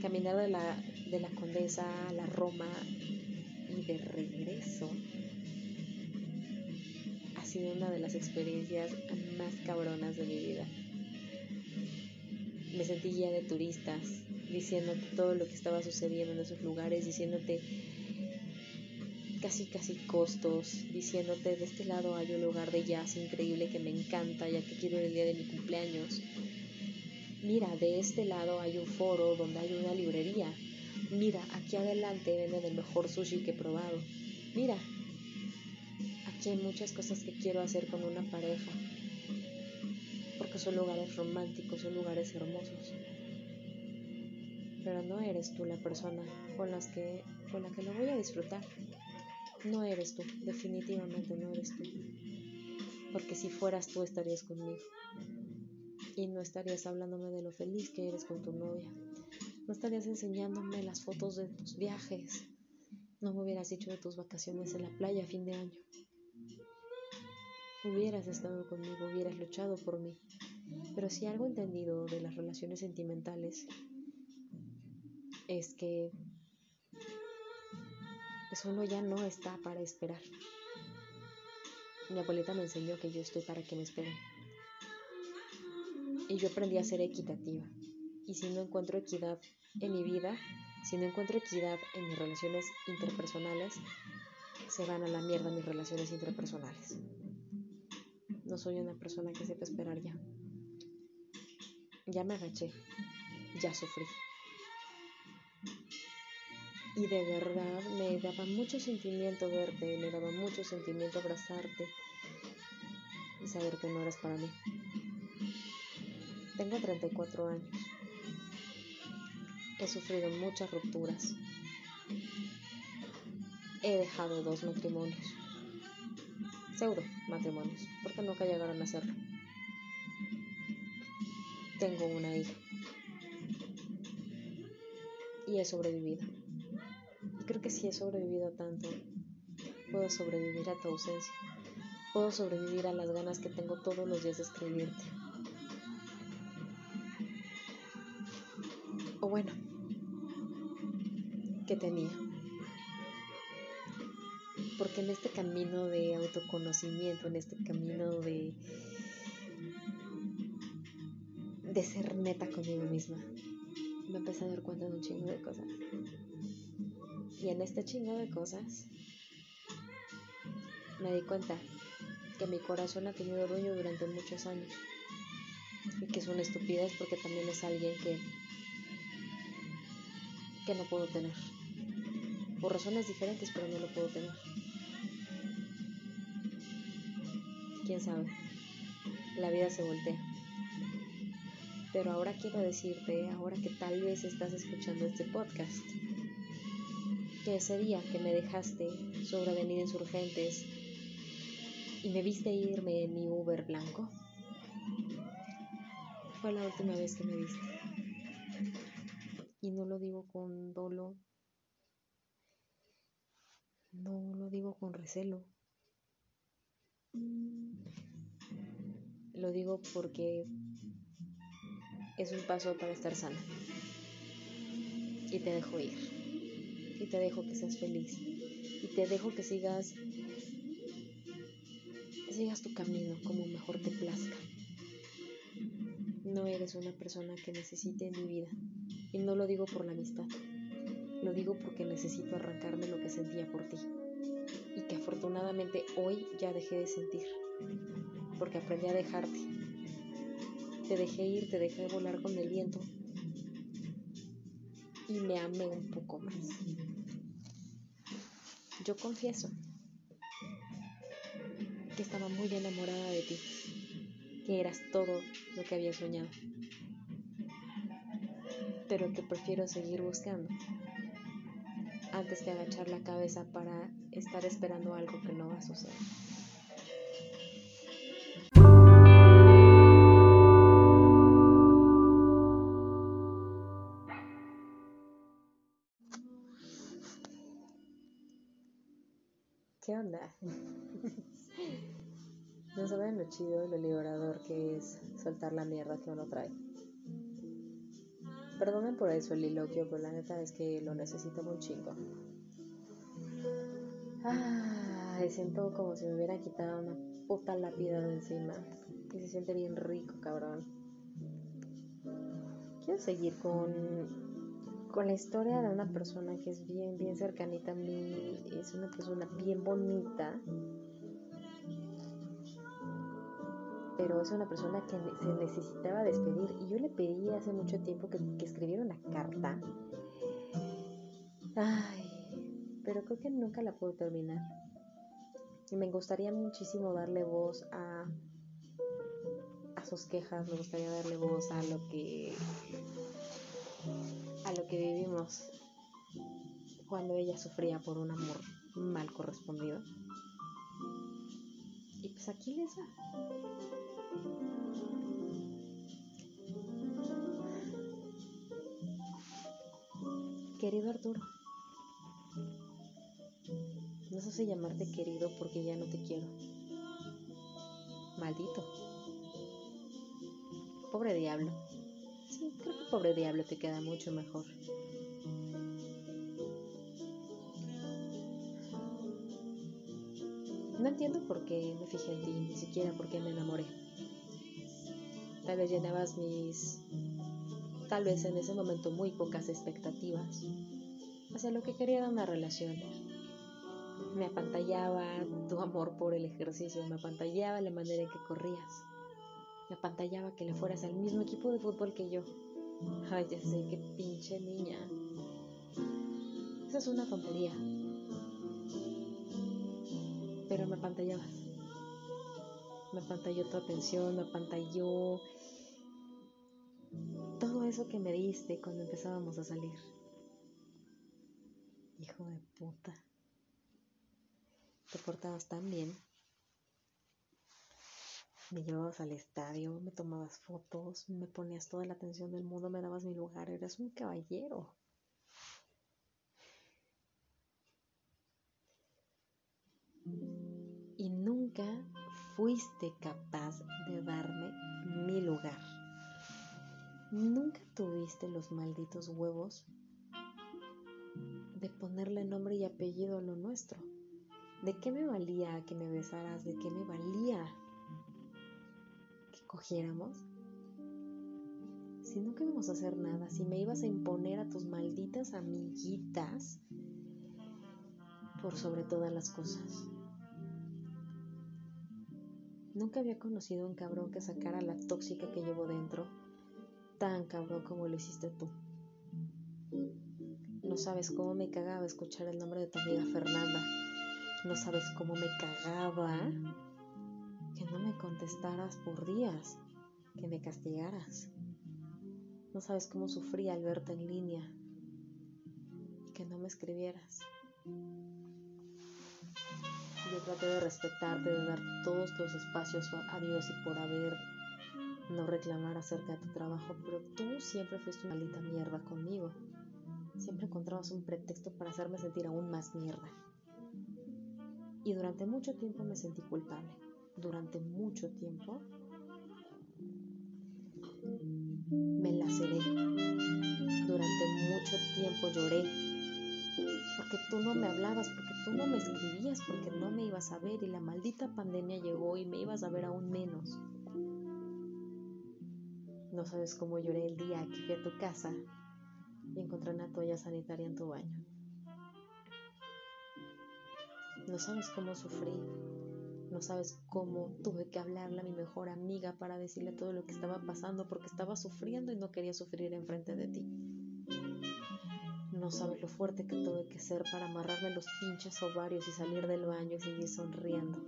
caminar de la, de la Condesa a la Roma de regreso sido una de las experiencias más cabronas de mi vida. Me sentí guía de turistas, diciéndote todo lo que estaba sucediendo en esos lugares, diciéndote casi casi costos, diciéndote de este lado hay un lugar de jazz increíble que me encanta, ya que quiero el día de mi cumpleaños. Mira, de este lado hay un foro donde hay una librería Mira, aquí adelante venden el mejor sushi que he probado. Mira, aquí hay muchas cosas que quiero hacer con una pareja. Porque son lugares románticos, son lugares hermosos. Pero no eres tú la persona con, que, con la que lo voy a disfrutar. No eres tú, definitivamente no eres tú. Porque si fueras tú estarías conmigo. Y no estarías hablándome de lo feliz que eres con tu novia. No estarías enseñándome las fotos de tus viajes. No me hubieras dicho de tus vacaciones en la playa a fin de año. Hubieras estado conmigo, hubieras luchado por mí. Pero si algo entendido de las relaciones sentimentales es que pues uno ya no está para esperar. Mi abuelita me enseñó que yo estoy para que me esperen. Y yo aprendí a ser equitativa. Y si no encuentro equidad en mi vida, si no encuentro equidad en mis relaciones interpersonales, se van a la mierda mis relaciones interpersonales. No soy una persona que sepa esperar ya. Ya me agaché, ya sufrí. Y de verdad me daba mucho sentimiento verte, me daba mucho sentimiento abrazarte y saber que no eras para mí. Tengo 34 años. He sufrido muchas rupturas. He dejado dos matrimonios. Pseudo matrimonios, porque nunca llegaron a serlo. Tengo una hija. Y he sobrevivido. Y creo que si he sobrevivido tanto, puedo sobrevivir a tu ausencia. Puedo sobrevivir a las ganas que tengo todos los días de escribirte. O bueno, que tenía. Porque en este camino de autoconocimiento, en este camino de, de ser neta conmigo misma, me empecé a dar cuenta de un chingo de cosas. Y en este chingo de cosas me di cuenta que mi corazón ha tenido dueño durante muchos años. Y que es una estupidez porque también es alguien que, que no puedo tener por razones diferentes, pero no lo puedo tener. Quién sabe, la vida se voltea. Pero ahora quiero decirte, ahora que tal vez estás escuchando este podcast, que ese día que me dejaste sobre Avenida Insurgentes y me viste irme en mi Uber blanco, fue la última vez que me viste. Y no lo digo con dolo no lo digo con recelo. Lo digo porque es un paso para estar sana. Y te dejo ir. Y te dejo que seas feliz. Y te dejo que sigas sigas tu camino como mejor te plazca. No eres una persona que necesite mi vida. Y no lo digo por la amistad. Lo digo porque necesito arrancarme lo que sentía por ti afortunadamente hoy ya dejé de sentir, porque aprendí a dejarte. Te dejé ir, te dejé volar con el viento y me amé un poco más. Yo confieso que estaba muy enamorada de ti, que eras todo lo que había soñado, pero que prefiero seguir buscando antes que agachar la cabeza para estar esperando algo que no va a suceder. ¿Qué onda? no saben lo chido y lo liberador que es soltar la mierda que uno trae. Perdonen por eso el liloquio, pero la neta es que lo necesito un chingo. Ay, siento como si me hubiera quitado una puta lápida de encima. Y se siente bien rico, cabrón. Quiero seguir con, con la historia de una persona que es bien, bien cercanita a mí. Es una persona bien bonita pero es una persona que se necesitaba despedir y yo le pedí hace mucho tiempo que, escribiera una carta Ay, pero creo que nunca la puedo terminar. Y me gustaría muchísimo darle voz a, a sus quejas, me gustaría darle voz a lo que a lo que vivimos cuando ella sufría por un amor mal correspondido. Y pues aquí les va. Querido Arturo, no sé si llamarte querido porque ya no te quiero. Maldito. Pobre diablo. Sí, creo que pobre diablo te queda mucho mejor. No entiendo por qué me fijé en ti, ni siquiera por qué me enamoré. Tal vez llenabas mis, tal vez en ese momento muy pocas expectativas hacia lo que quería era una relación. Me apantallaba tu amor por el ejercicio, me apantallaba la manera en que corrías, me apantallaba que le fueras al mismo equipo de fútbol que yo. Ay, ya sé, qué pinche niña. Esa es una tontería pero me apantallabas. Me apantalló tu atención, me apantalló todo eso que me diste cuando empezábamos a salir. Hijo de puta. Te portabas tan bien. Me llevabas al estadio, me tomabas fotos, me ponías toda la atención del mundo, me dabas mi lugar, eras un caballero. y nunca fuiste capaz de darme mi lugar. Nunca tuviste los malditos huevos de ponerle nombre y apellido a lo nuestro. ¿De qué me valía que me besaras? ¿De qué me valía que cogiéramos? Si nunca íbamos a hacer nada, si me ibas a imponer a tus malditas amiguitas por sobre todas las cosas. Nunca había conocido un cabrón que sacara la tóxica que llevo dentro, tan cabrón como lo hiciste tú. No sabes cómo me cagaba escuchar el nombre de tu amiga Fernanda. No sabes cómo me cagaba que no me contestaras por días, que me castigaras. No sabes cómo sufría al verte en línea y que no me escribieras. Yo traté de respetarte, de dar todos los espacios a Dios y por haber, no reclamar acerca de tu trabajo, pero tú siempre fuiste una maldita mierda conmigo. Siempre encontrabas un pretexto para hacerme sentir aún más mierda. Y durante mucho tiempo me sentí culpable. Durante mucho tiempo me laceré. Durante mucho tiempo lloré porque tú no me hablabas, porque tú no me escribías, porque no me ibas a ver y la maldita pandemia llegó y me ibas a ver aún menos. No sabes cómo lloré el día que fui a tu casa y encontré una toalla sanitaria en tu baño. No sabes cómo sufrí, no sabes cómo tuve que hablarle a mi mejor amiga para decirle todo lo que estaba pasando porque estaba sufriendo y no quería sufrir enfrente de ti. No sabes lo fuerte que tuve que ser para amarrarme los pinches ovarios y salir del baño y seguir sonriendo.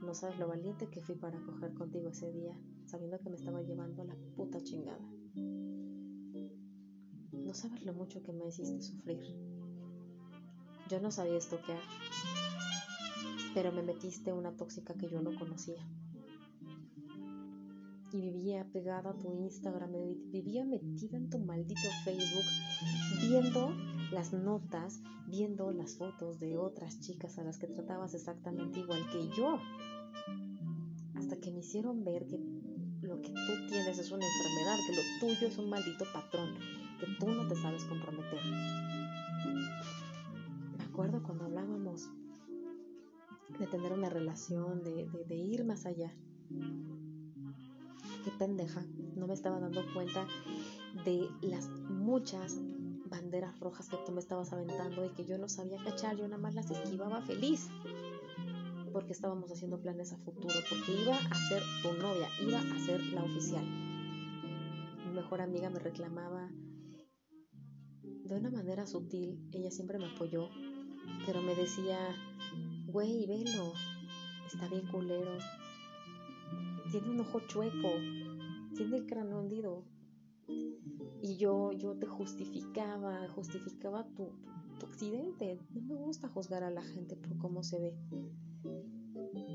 No sabes lo valiente que fui para coger contigo ese día, sabiendo que me estaba llevando a la puta chingada. No sabes lo mucho que me hiciste sufrir. Yo no sabía estoquear, pero me metiste una tóxica que yo no conocía y vivía pegada a tu Instagram, vivía metida en tu maldito Facebook, viendo las notas, viendo las fotos de otras chicas a las que tratabas exactamente igual que yo. Hasta que me hicieron ver que lo que tú tienes es una enfermedad, que lo tuyo es un maldito patrón, que tú no te sabes comprometer. Me acuerdo cuando hablábamos de tener una relación, de, de ir más allá qué pendeja, no me estaba dando cuenta de las muchas banderas rojas que tú me estabas aventando y que yo no sabía cachar, yo nada más las esquivaba feliz porque estábamos haciendo planes a futuro, porque iba a ser tu novia, iba a ser la oficial. Mi mejor amiga me reclamaba de una manera sutil, ella siempre me apoyó, pero me decía, güey, velo, está bien culero, tiene un ojo chueco, tiene el cráneo hundido. Y yo, yo te justificaba, justificaba tu, tu accidente. No me gusta juzgar a la gente por cómo se ve.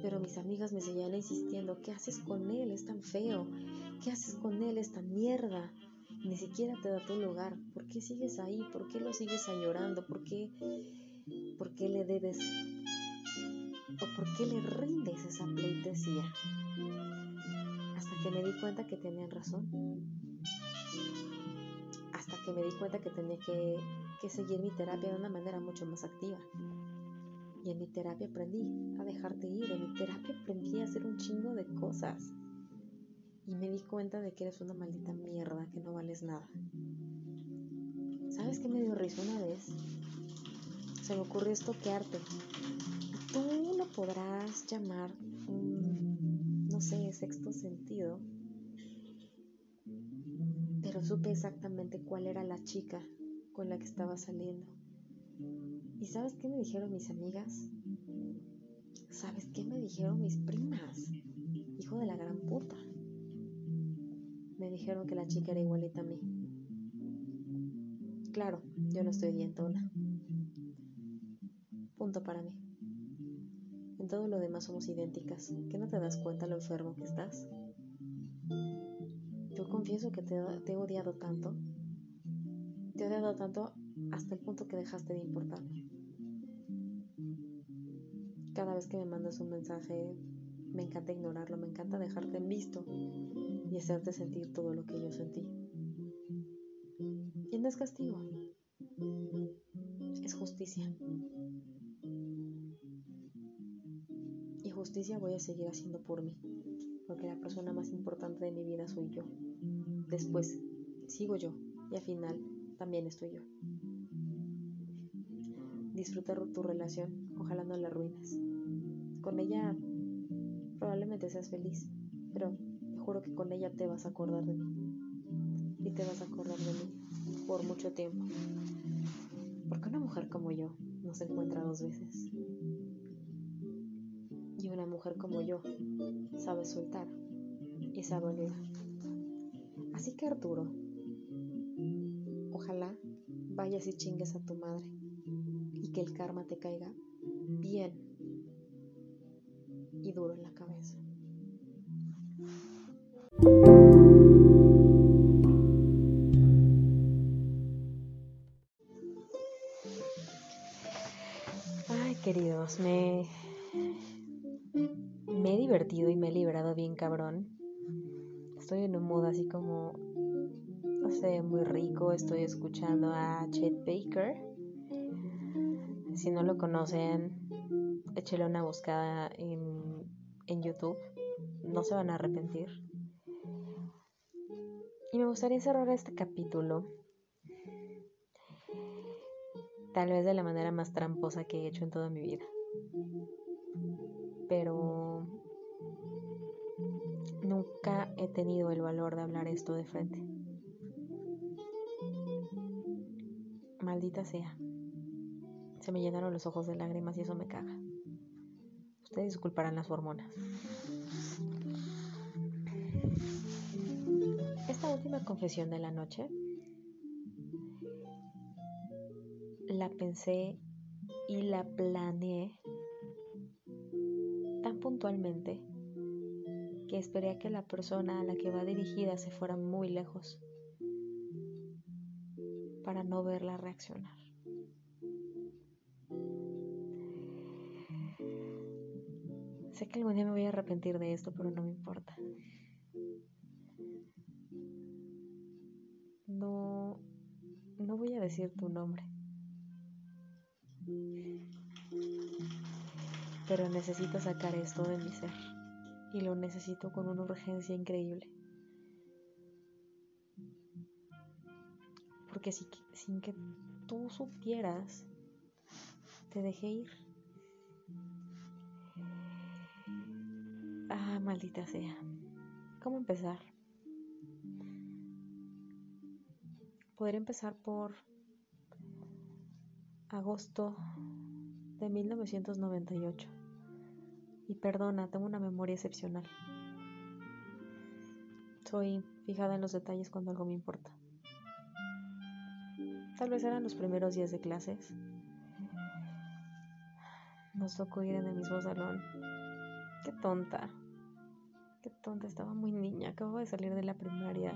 Pero mis amigas me seguían insistiendo, ¿qué haces con él? Es tan feo. ¿Qué haces con él? Es tan mierda. Ni siquiera te da tu lugar. ¿Por qué sigues ahí? ¿Por qué lo sigues añorando? ¿Por qué, por qué le debes o por qué le rindes esa pleitesía? Hasta que me di cuenta que tenían razón. Hasta que me di cuenta que tenía que, que seguir mi terapia de una manera mucho más activa. Y en mi terapia aprendí a dejarte ir, en mi terapia aprendí a hacer un chingo de cosas. Y me di cuenta de que eres una maldita mierda, que no vales nada. ¿Sabes qué me dio risa una vez? Se me ocurrió estoquearte. Tú lo podrás llamar un, no sé, sexto sentido. Pero supe exactamente cuál era la chica con la que estaba saliendo ¿Y sabes qué me dijeron mis amigas? ¿Sabes qué me dijeron mis primas? Hijo de la gran puta. Me dijeron que la chica era igualita a mí. Claro, yo no estoy dientona. Punto para mí. En todo lo demás somos idénticas. ¿Qué no te das cuenta lo enfermo que estás? Yo confieso que te, te he odiado tanto. Te he odiado tanto hasta el punto que dejaste de importarme. Cada vez que me mandas un mensaje, me encanta ignorarlo, me encanta dejarte en visto y hacerte sentir todo lo que yo sentí. Y no es castigo, es justicia. Justicia voy a seguir haciendo por mí, porque la persona más importante de mi vida soy yo. Después sigo yo y al final también estoy yo. Disfruta tu relación, ojalá no la arruines. Con ella probablemente seas feliz, pero te juro que con ella te vas a acordar de mí. Y te vas a acordar de mí por mucho tiempo. Porque una mujer como yo no se encuentra dos veces. Y una mujer como yo sabe soltar y sabe olvidar. Así que Arturo, ojalá vayas y chingues a tu madre que el karma te caiga bien y duro en la cabeza. Ay, queridos, me, divertido y me he liberado bien cabrón. Estoy en un modo así como, no sé, muy rico. Estoy escuchando a Chet Baker si no lo conocen, échale una buscada en, en YouTube. No se van a arrepentir. Y me gustaría cerrar este capítulo tal vez de la manera más tramposa que he hecho en toda mi vida. Pero nunca he tenido el valor de hablar esto de frente. Maldita sea. Se me llenaron los ojos de lágrimas y eso me caga. Ustedes disculparán las hormonas. Esta última confesión de la noche la pensé y la planeé tan puntualmente que esperé a que la persona a la que va dirigida se fuera muy lejos para no verla reaccionar. Sé que algún día me voy a arrepentir de esto, pero no me importa. No, no voy a decir tu nombre. Pero necesito sacar esto de mi ser. Y lo necesito con una urgencia increíble. Porque si, sin que tú supieras, te dejé ir. Ah, maldita sea. ¿Cómo empezar? Podría empezar por agosto de 1998. Y perdona, tengo una memoria excepcional. Soy fijada en los detalles cuando algo me importa. Tal vez eran los primeros días de clases. Nos tocó ir en el mismo salón. Qué tonta. Qué tonta, estaba muy niña. Acabo de salir de la primaria.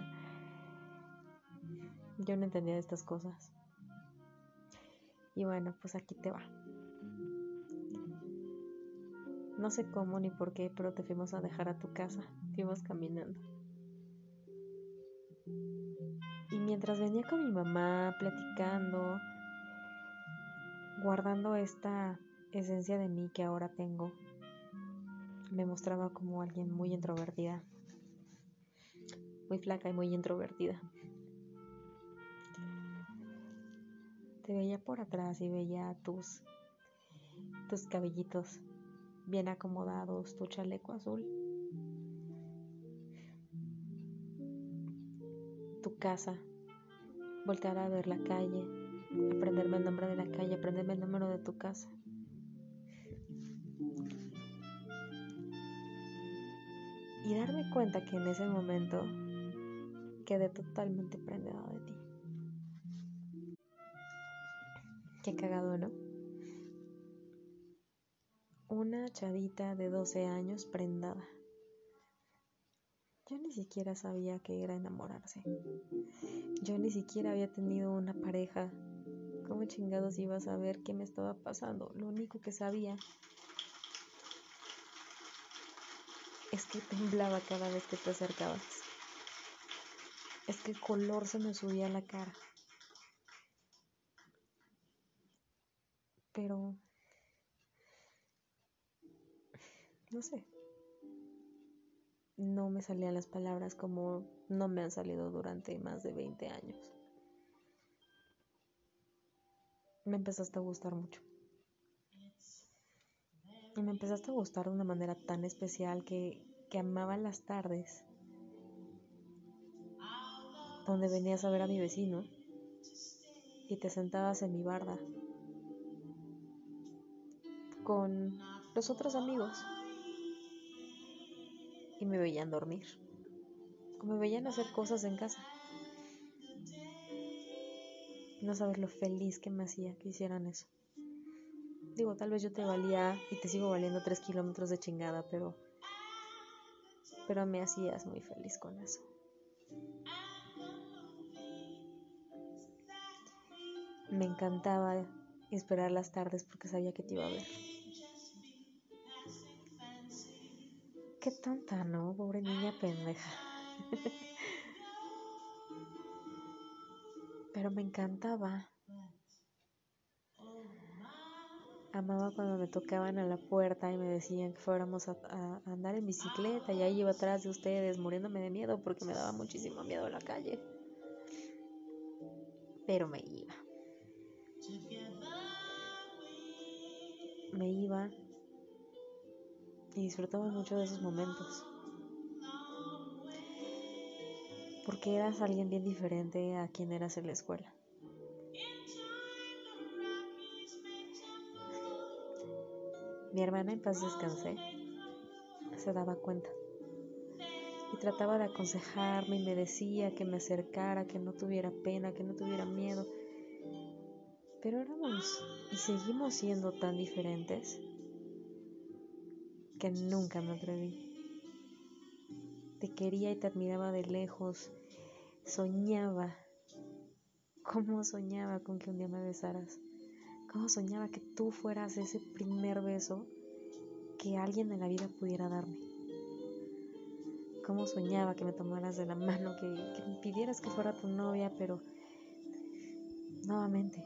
Yo no entendía estas cosas. Y bueno, pues aquí te va. No sé cómo ni por qué, pero te fuimos a dejar a tu casa. Fuimos caminando. Y mientras venía con mi mamá platicando, guardando esta esencia de mí que ahora tengo, me mostraba como alguien muy introvertida, muy flaca y muy introvertida. Te veía por atrás y veía tus tus cabellitos bien acomodados, tu chaleco azul, tu casa, voltear a ver la calle, aprenderme el nombre de la calle, aprenderme el número de tu casa. Y darme cuenta que en ese momento quedé totalmente prendida de ti. Qué cagado, ¿no? Una chavita de 12 años prendada. Yo ni siquiera sabía que era enamorarse. Yo ni siquiera había tenido una pareja. ¿Cómo chingados iba a saber qué me estaba pasando? Lo único que sabía es que temblaba cada vez que te acercabas. Es que el color se me subía a la cara. pero no sé. No me salían las palabras como no me han salido durante más de 20 años. Me empezaste a gustar mucho. Y me empezaste a gustar de una manera tan especial que, que amaba las tardes donde venías a ver a mi vecino y te sentabas en mi barda con los otros amigos y me veían dormir o me veían hacer cosas en casa. No sabes lo feliz que me hacía que hicieran eso. Digo, tal vez yo te valía y te sigo valiendo tres kilómetros de chingada, pero, pero me hacías muy feliz con eso. Me encantaba esperar las tardes porque sabía que te iba a ver. Qué tonta, ¿no? Pobre niña pendeja. <laughs> Pero me encantaba. Amaba cuando me tocaban a la puerta y me decían que fuéramos a, andar en bicicleta y ahí iba atrás de ustedes muriéndome de miedo porque me daba muchísimo miedo la calle. Pero me iba. Me iba y disfrutaba mucho de esos momentos. Porque eras alguien bien diferente a quien eras en la escuela. Mi hermana en paz descansé, se daba cuenta y trataba de aconsejarme y me decía que me acercara, que no tuviera pena, que no tuviera miedo. Pero éramos y seguimos siendo tan diferentes que nunca me atreví. Te quería y te admiraba de lejos. Soñaba. ¿Cómo soñaba con que un día me besaras? ¿Cómo soñaba que tú fueras ese primer beso que alguien en la vida pudiera darme? ¿Cómo soñaba que me tomaras de la mano, que, que me pidieras que fuera tu novia, pero nuevamente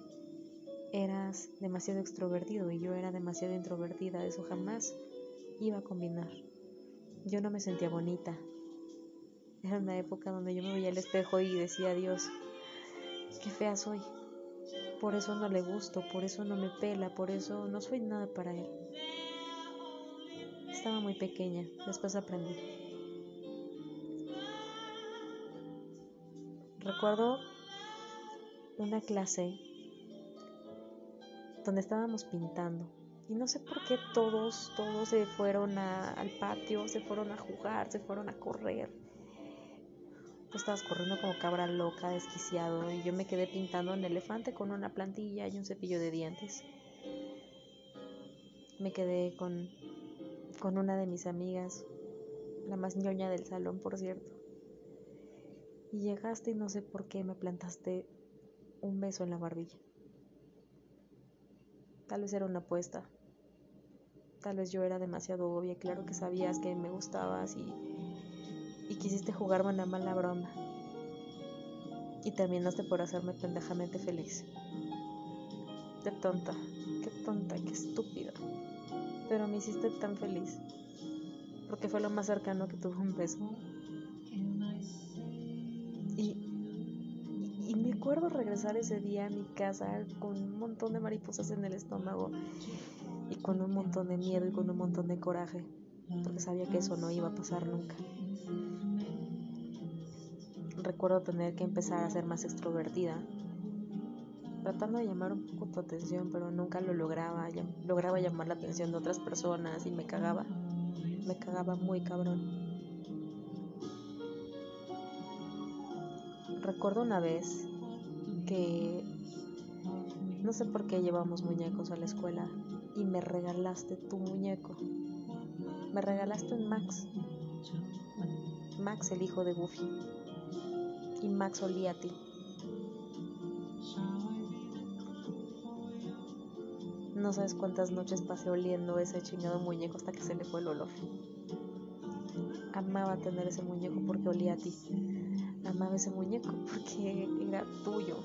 eras demasiado extrovertido y yo era demasiado introvertida. Eso jamás iba a combinar. Yo no me sentía bonita. Era una época donde yo me veía al espejo y decía, Dios, qué fea soy. Por eso no le gusto, por eso no me pela, por eso no soy nada para él. Estaba muy pequeña, después aprendí. Recuerdo una clase donde estábamos pintando. Y no sé por qué todos, todos se fueron al patio, se fueron a jugar, se fueron a correr. Tú estabas corriendo como cabra loca, desquiciado, y yo me quedé pintando un elefante con una plantilla y un cepillo de dientes. Me quedé con, con una de mis amigas, la más ñoña del salón, por cierto. Y llegaste y no sé por qué me plantaste un beso en la barbilla. Tal vez era una apuesta. Tal vez yo era demasiado obvia. Claro que sabías que me gustabas y, y quisiste jugarme una mala broma. Y terminaste por hacerme pendejamente feliz. Qué tonta, qué tonta, qué estúpida. Pero me hiciste tan feliz. Porque fue lo más cercano que tuve un beso. recuerdo regresar ese día a mi casa con un montón de mariposas en el estómago y con un montón de miedo y con un montón de coraje, porque sabía que eso no iba a pasar nunca. Recuerdo tener que empezar a ser más extrovertida, tratando de llamar un poco tu atención, pero nunca lo lograba. Lograba llamar la atención de otras personas y me cagaba. Me cagaba muy cabrón. Recuerdo una vez que no sé por qué llevamos muñecos a la escuela y me regalaste tu muñeco. Me regalaste un Max. Max, el hijo de Goofy. Y Max olía a ti. No sabes cuántas noches pasé oliendo ese chingado muñeco hasta que se le fue el olor. Amaba tener ese muñeco porque olía a ti. Amaba ese muñeco porque era tuyo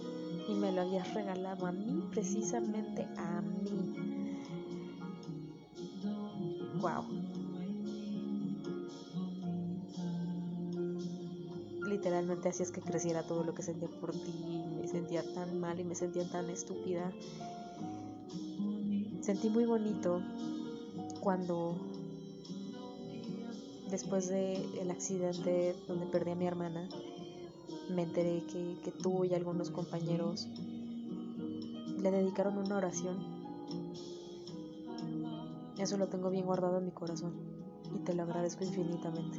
y me lo habías regalado a mí, precisamente a mí. Wow. Literalmente hacías que creciera todo lo que sentía por ti. Me sentía tan mal y me sentía tan estúpida. Sentí muy bonito cuando después del accidente donde perdí a mi hermana, me enteré que tú y algunos compañeros le dedicaron una oración. Eso lo tengo bien guardado en mi corazón y te lo agradezco infinitamente.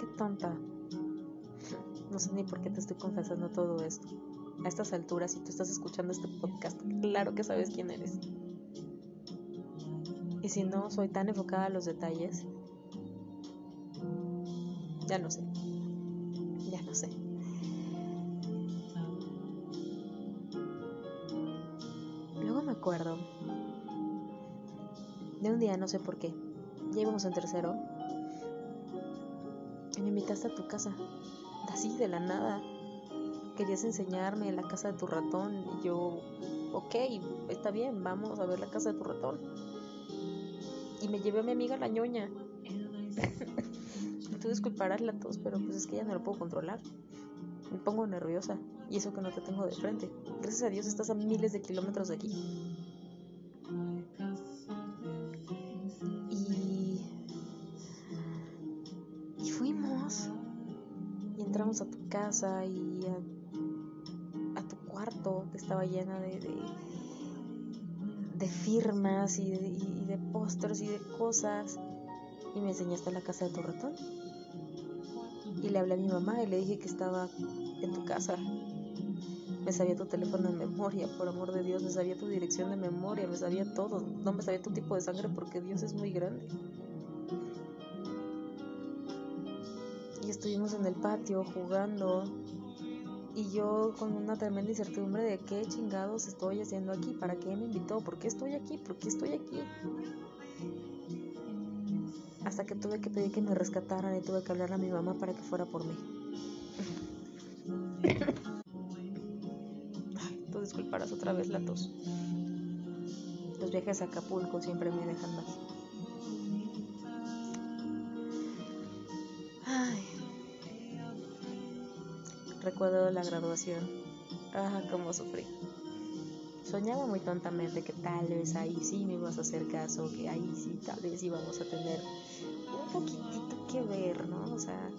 Qué tonta. No sé ni por qué te estoy confesando todo esto. A estas alturas, si tú estás escuchando este podcast, claro que sabes quién eres. Y si no soy tan enfocada a los detalles, ya no sé. De un día, no sé por qué. Ya íbamos en tercero. Me invitaste a tu casa. Así, de la nada. Querías enseñarme la casa de tu ratón. Y yo, ok, está bien, vamos a ver la casa de tu ratón. Y me llevé a mi amiga la ñoña. <laughs> tú disculparás la tos, pero pues es que ya no lo puedo controlar. Me pongo nerviosa y eso que no te tengo de frente. Gracias a Dios estás a miles de kilómetros de aquí. Entramos a tu casa y a, tu cuarto que estaba llena de, de, firmas y de, y de pósters y de cosas y me enseñaste la casa de tu ratón y le hablé a mi mamá y le dije que estaba en tu casa. Me sabía tu teléfono de memoria, por amor de Dios, me sabía tu dirección de memoria, me sabía todo. No me sabía tu tipo de sangre porque Dios es muy grande. Estuvimos en el patio jugando y yo con una tremenda incertidumbre de qué chingados estoy haciendo aquí, para qué me invitó, por qué estoy aquí, por qué estoy aquí hasta que tuve que pedir que me rescataran y tuve que hablar a mi mamá para que fuera por mí. tú disculparás otra vez la tos. Los viajes a Acapulco siempre me dejan mal. Recuerdo la graduación. Ah, cómo sufrí. Soñaba muy tontamente que tal vez ahí sí me ibas a hacer caso, que ahí sí tal vez íbamos a tener un poquitito que ver, ¿no? O sea,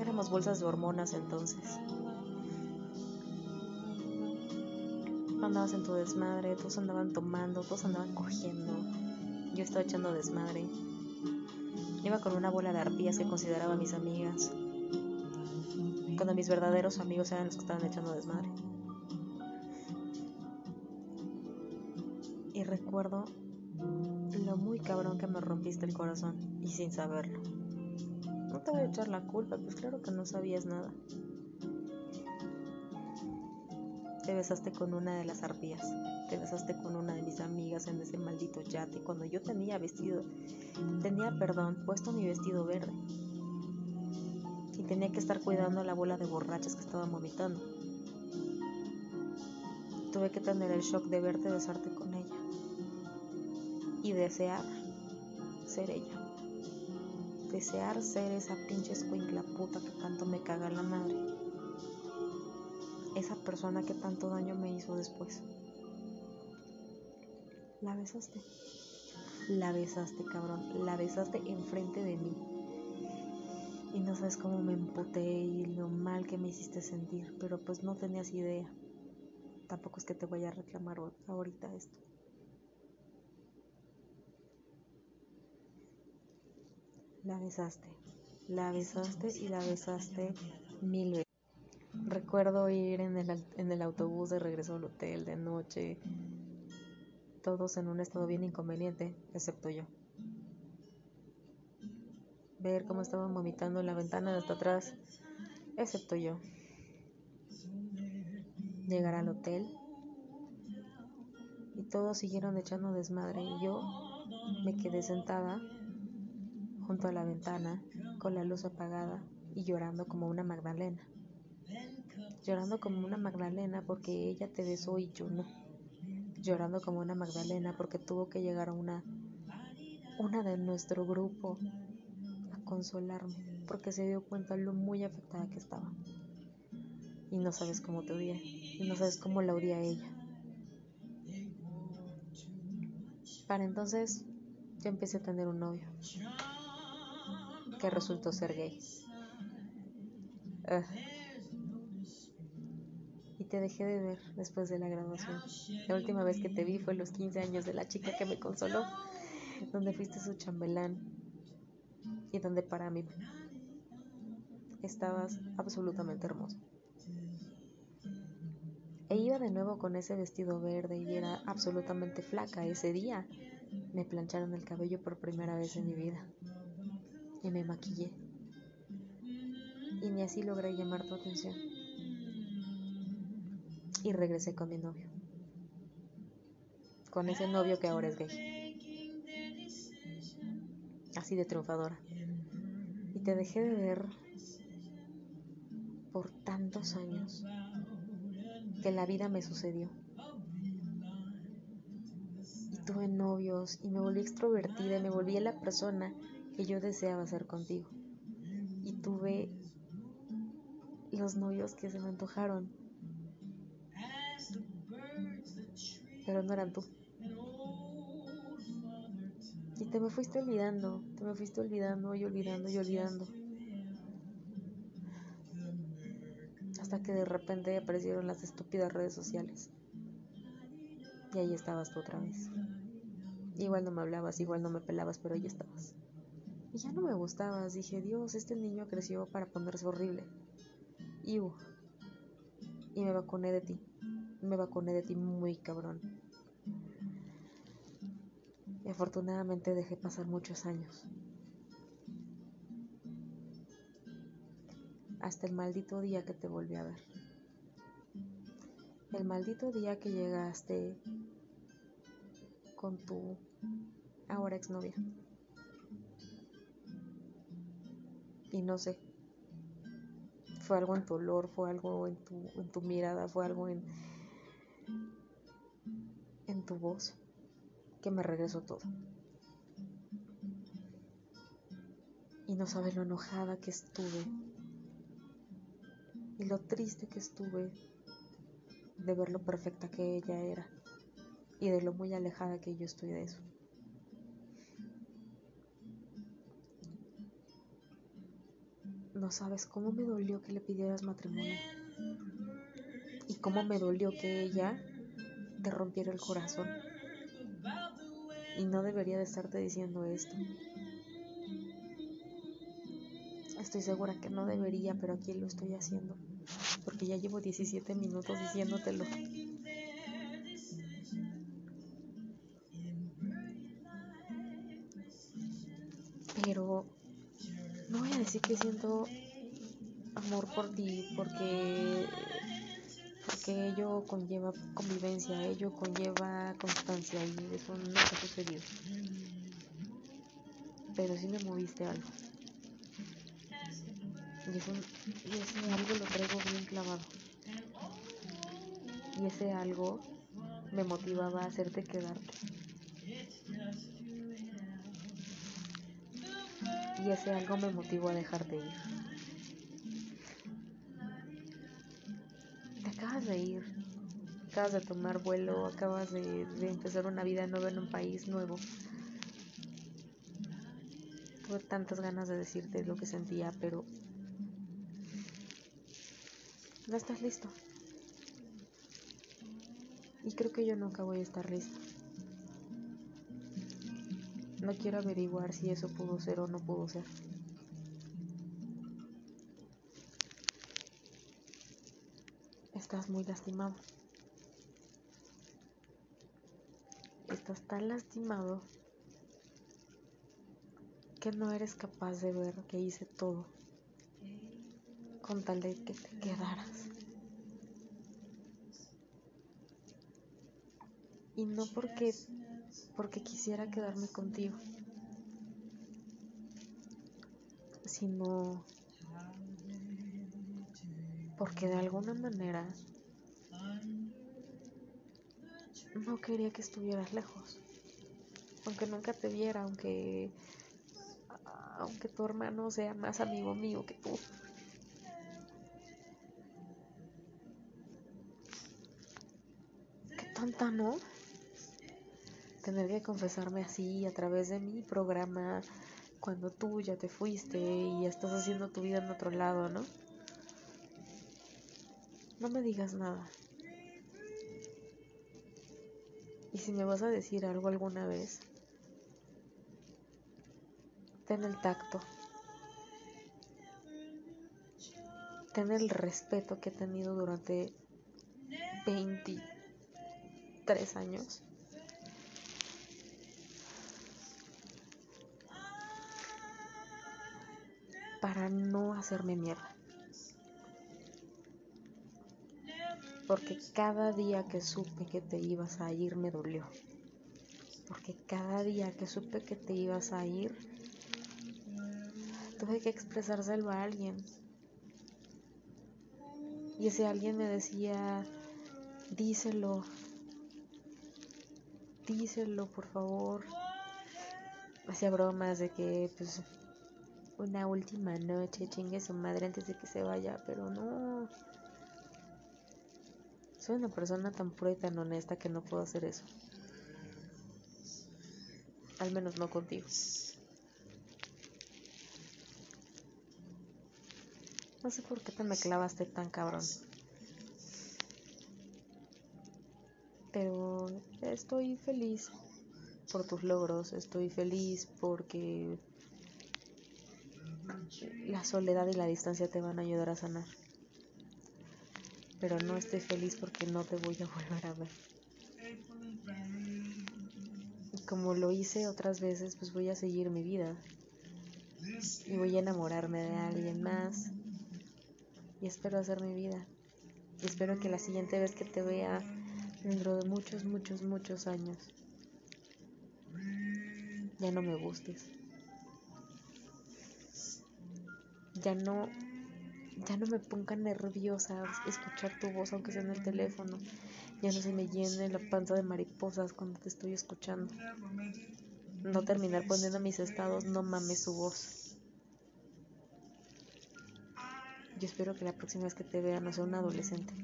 Éramos bolsas de hormonas entonces. Andabas en tu desmadre, todos andaban tomando, todos andaban cogiendo. Yo estaba echando desmadre. Iba con una bola de arpías que consideraba mis amigas. Cuando mis verdaderos amigos eran los que estaban echando desmadre. Y recuerdo lo muy cabrón que me rompiste el corazón y sin saberlo. No te voy a echar la culpa, pues claro que no sabías nada. Te besaste con una de las arpías, te besaste con una de mis amigas en ese maldito yate cuando yo tenía vestido, tenía, perdón, puesto mi vestido verde. Tenía que estar cuidando la bola de borrachas que estaban vomitando. Tuve que tener el shock de verte besarte con ella y desear ser ella. Desear ser esa pinche escuincla puta que tanto me caga la madre esa persona que tanto daño me hizo después. La besaste. La besaste, cabrón. La besaste enfrente de mí. Y no sabes cómo me emputé y lo mal que me hiciste sentir, pero pues no tenías idea. Tampoco es que te voy a reclamar ahorita esto. La besaste. La besaste y la besaste mil veces. Recuerdo ir en el, en el autobús de regreso al hotel de noche, todos en un estado bien inconveniente, excepto yo. Ver cómo estaban vomitando en la ventana hasta atrás, excepto yo. Llegar al hotel y todos siguieron echando desmadre y yo me quedé sentada junto a la ventana con la luz apagada y llorando como una Magdalena llorando como una Magdalena porque ella te besó y yo no, llorando como una Magdalena porque tuvo que llegar una, una de nuestro grupo a consolarme porque se dio cuenta lo muy afectada que estaba. Y no sabes cómo te odié, y no sabes cómo la odié a ella. Para entonces yo empecé a tener un novio que resultó ser gay. Ah te dejé de ver después de la graduación. La última vez que te vi fue los 15 años de la chica que me consoló, donde fuiste su chambelán y donde para mí estabas absolutamente hermoso. E iba de nuevo con ese vestido verde y era absolutamente flaca ese día. Me plancharon el cabello por primera vez en mi vida y me maquillé. Y ni así logré llamar tu atención y regresé con mi novio. Con ese novio que ahora es gay. Así de triunfadora. Te dejé de ver por tantos años que la vida me sucedió. Y tuve novios y me volví extrovertida y me volví la persona que yo deseaba ser contigo. Y tuve los novios que se me antojaron pero no eran tú. Y te me fuiste olvidando, te me fuiste olvidando y olvidando y olvidando. Hasta que de repente aparecieron las estúpidas redes sociales. Y ahí estabas tú otra vez. Igual no me hablabas, igual no me pelabas, pero ahí estabas. Y ya no me gustabas. Dije, Dios, este niño creció para ponerse horrible. Y, y me vacuné de ti me vacuné de ti muy cabrón. Y afortunadamente dejé pasar muchos años. Hasta el maldito día que te volví a ver. El maldito día que llegaste con tu ahora exnovia. Y no sé, fue algo en tu olor, fue algo en tu, en tu mirada, fue algo en, en tu voz que me regresó todo. Y no sabes lo enojada que estuve y lo triste que estuve de ver lo perfecta que ella era y de lo muy alejada que yo estoy de eso. No sabes cómo me dolió que le pidieras matrimonio. Y cómo me dolió que ella te rompiera el corazón. Y no debería de estarte diciendo esto. Estoy segura que no debería, pero aquí lo estoy haciendo. Porque ya llevo 17 minutos diciéndotelo. Pero no voy a decir que siento amor por ti porque porque ello conlleva convivencia, ello conlleva constancia y eso nunca ha sucedido. Pero sí me moviste algo. Y, eso, y ese algo lo traigo bien clavado. Y ese algo me motivaba a hacerte quedarte. Y ese algo me motivó a dejarte ir. Acabas de ir, acabas de tomar vuelo, acabas de, de empezar una vida nueva en un país nuevo. Tuve tantas ganas de decirte lo que sentía, pero no estás listo. Y creo que yo nunca voy a estar listo. No quiero averiguar si eso pudo ser o no pudo ser. Estás muy lastimado. Estás tan lastimado que no eres capaz de ver que hice todo con tal de que te quedaras. Y no porque porque quisiera quedarme contigo, sino porque de alguna manera no quería que estuvieras lejos, aunque nunca te viera, aunque aunque tu hermano sea más amigo mío que tú. Qué tonta, ¿no? tener que confesarme así a través de mi programa cuando tú ya te fuiste y estás haciendo tu vida en otro lado, ¿no? No me digas nada. Y si me vas a decir algo alguna vez, ten el tacto. Ten el respeto que he tenido durante 23 años para no hacerme mierda. Porque cada día que supe que te ibas a ir me dolió. Porque cada día que supe que te ibas a ir, tuve que expresárselo a alguien. Y ese alguien me decía, díselo, díselo por favor. Hacía bromas de que pues una última noche, chingue su madre antes de que se vaya, pero no. Soy una persona tan pura y tan honesta que no puedo hacer eso. Al menos no contigo. No sé por qué te me clavaste tan cabrón. Pero estoy feliz por tus logros, estoy feliz porque la soledad y la distancia te van a ayudar a sanar. Pero no estoy feliz porque no te voy a <laughs> volver a ver. Y como lo hice otras veces, pues voy a seguir mi vida. Y voy a enamorarme de alguien más. Y espero hacer mi vida. Y espero que la siguiente vez que te vea, dentro de muchos, muchos, muchos años, ya no me gustes. ya no ya no me ponga nerviosa escuchar tu voz aunque sea en el teléfono. Ya no se me llene la panza de mariposas cuando te estoy escuchando. No terminar poniendo mis estados no mames su voz. Yo espero que la próxima vez que te vea no sea un adolescente.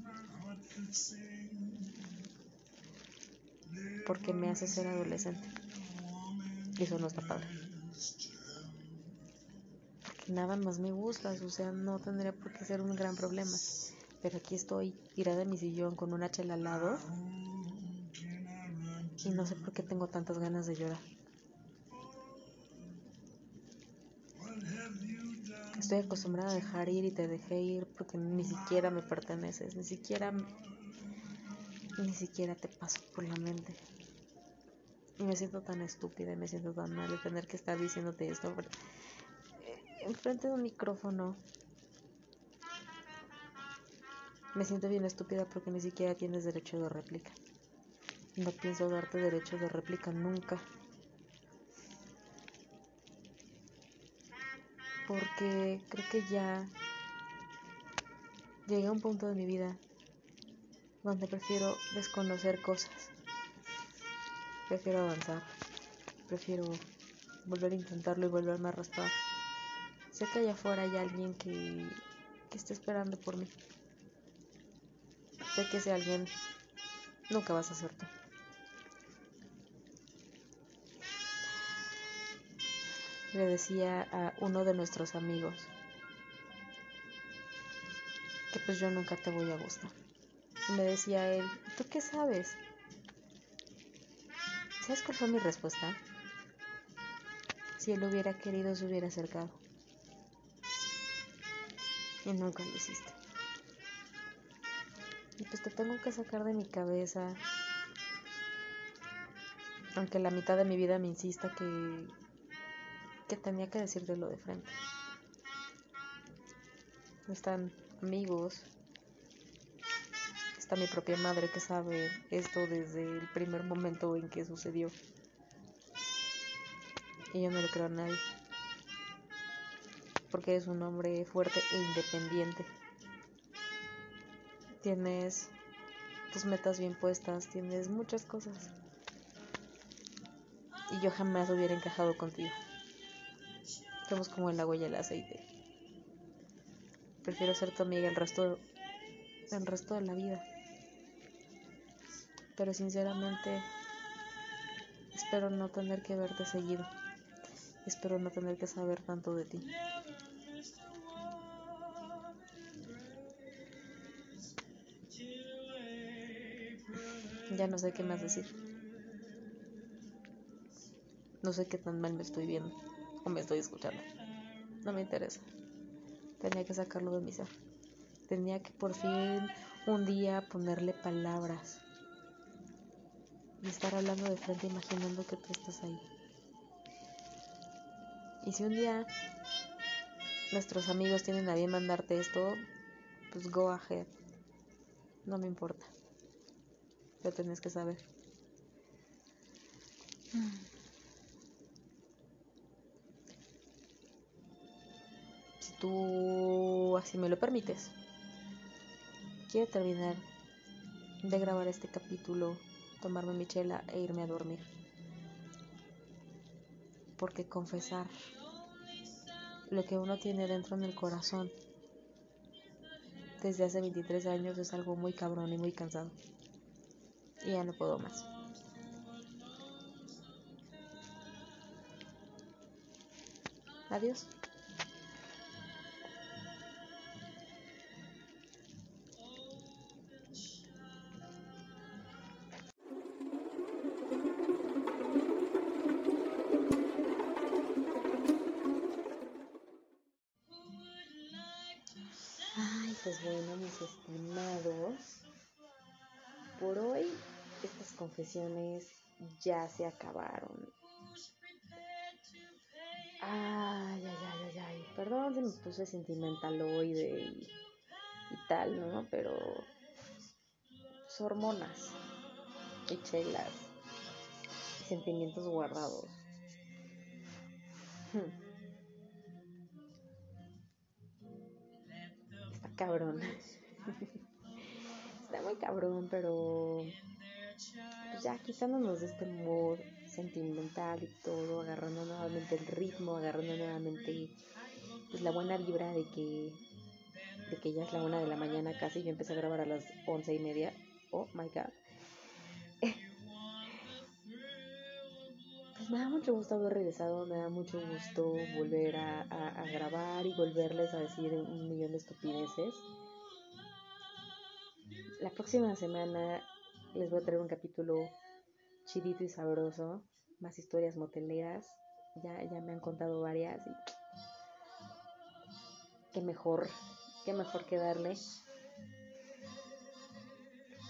Porque me hace ser adolescente. Y eso no está padre nada más me gustas, o sea, no tendría por qué ser un gran problema. Pero aquí estoy tirada en mi sillón con una chela al lado y no sé por qué tengo tantas ganas de llorar. Estoy acostumbrada a dejar ir y te dejé ir porque ni siquiera me perteneces, ni siquiera ni siquiera te paso por la mente. Y me siento tan estúpida y me siento tan mal de tener que estar diciéndote esto enfrente de un micrófono. Me siento bien estúpida porque ni siquiera tienes derecho de réplica. No pienso darte derecho de réplica nunca. Porque creo que ya llegué a un punto de mi vida donde prefiero desconocer cosas. Prefiero avanzar. Prefiero volver a intentarlo y volverme a raspar. Sé que allá afuera hay alguien que, que está esperando por mí. Sé que ese alguien nunca vas a ser tú. Le decía a uno de nuestros amigos que pues yo nunca te voy a gustar. Me decía él, ¿tú qué sabes? ¿Sabes cuál fue mi respuesta? Si él hubiera querido, se hubiera acercado. Y nunca lo hiciste. Y pues te tengo que sacar de mi cabeza. Aunque la mitad de mi vida me insista que, que tenía que decírtelo de frente. Están amigos, mi propia madre que sabe esto desde el primer momento en que sucedió. Y yo no le creo a nadie. Porque es un hombre fuerte e independiente. Tienes tus metas bien puestas, tienes muchas cosas. Y yo jamás hubiera encajado contigo. Somos como el agua y el aceite. Prefiero ser tu amiga el resto, el resto de la vida pero sinceramente espero no tener que verte seguido. Espero no tener que saber tanto de ti. Ya no sé qué más decir. No sé qué tan mal me estoy viendo o me estoy escuchando. No me interesa. Tenía que sacarlo de mi ser. Tenía que por fin un día ponerle palabras y estar hablando de frente imaginando que tú estás ahí. Y si un día nuestros amigos tienen a bien mandarte esto, pues go ahead. No me importa. Lo tienes que saber. Si tú así me lo permites, quiero terminar de grabar este capítulo tomarme mi chela e irme a dormir. Porque confesar lo que uno tiene dentro en el corazón desde hace 23 años es algo muy cabrón y muy cansado. Ya no puedo más. Adiós. pues bueno, mis estimados, por hoy confesiones ya se acabaron. Ay, ay, ay, ay, ay. Perdón si me puse sentimentaloide y, y tal, ¿no? Pero pues, hormonas y chelas sentimientos guardados. Hmm. cabrón. <laughs> Está muy cabrón, pero pues ya quitándonos de este mood sentimental y todo, agarrando nuevamente el ritmo, agarrando nuevamente pues la buena vibra de que de que ya es la una de la mañana casi, yo empecé a grabar a las once y media. Oh my god. pues me da mucho gusto haber regresado, me da mucho gusto volver a, a, grabar y volverles a decir un millón de estupideces. La próxima semana les voy a traer un capítulo chidito y sabroso, más historias moteleras. Ya, ya me han contado varias y qué mejor, qué mejor que darle.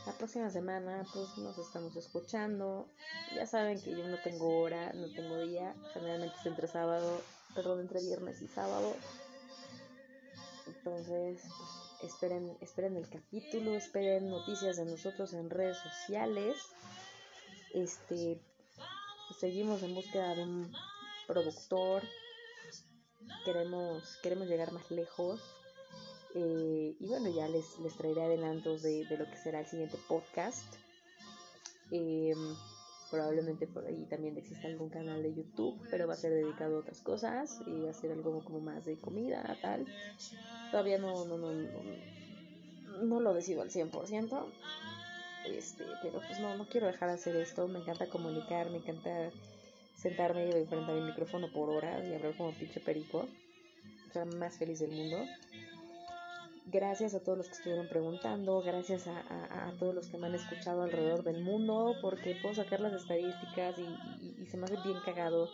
La próxima semana pues nos estamos escuchando. Ya saben que yo no tengo hora, no tengo día. Generalmente es entre sábado, perdón, entre viernes y sábado. Entonces, pues, esperen, esperen el capítulo, esperen noticias de nosotros en redes sociales. Este, seguimos en búsqueda de un productor. Queremos, queremos llegar más lejos. Eh, y bueno, ya les, les traeré adelantos de, de, lo que será el siguiente podcast. Eh, probablemente por ahí también exista algún canal de YouTube, pero va a ser dedicado a otras cosas y va a ser algo como más de comida, tal. Todavía no, no, no, no, no lo decido al 100%. Este, pero pues no, no quiero dejar de hacer esto. Me encanta comunicar, me encanta sentarme frente a mi micrófono por horas y hablar como pinche perico. Ser más feliz del mundo. Gracias a todos los que estuvieron preguntando, gracias a, todos los que me han escuchado alrededor del mundo, porque puedo sacar las estadísticas y, se me hace bien cagado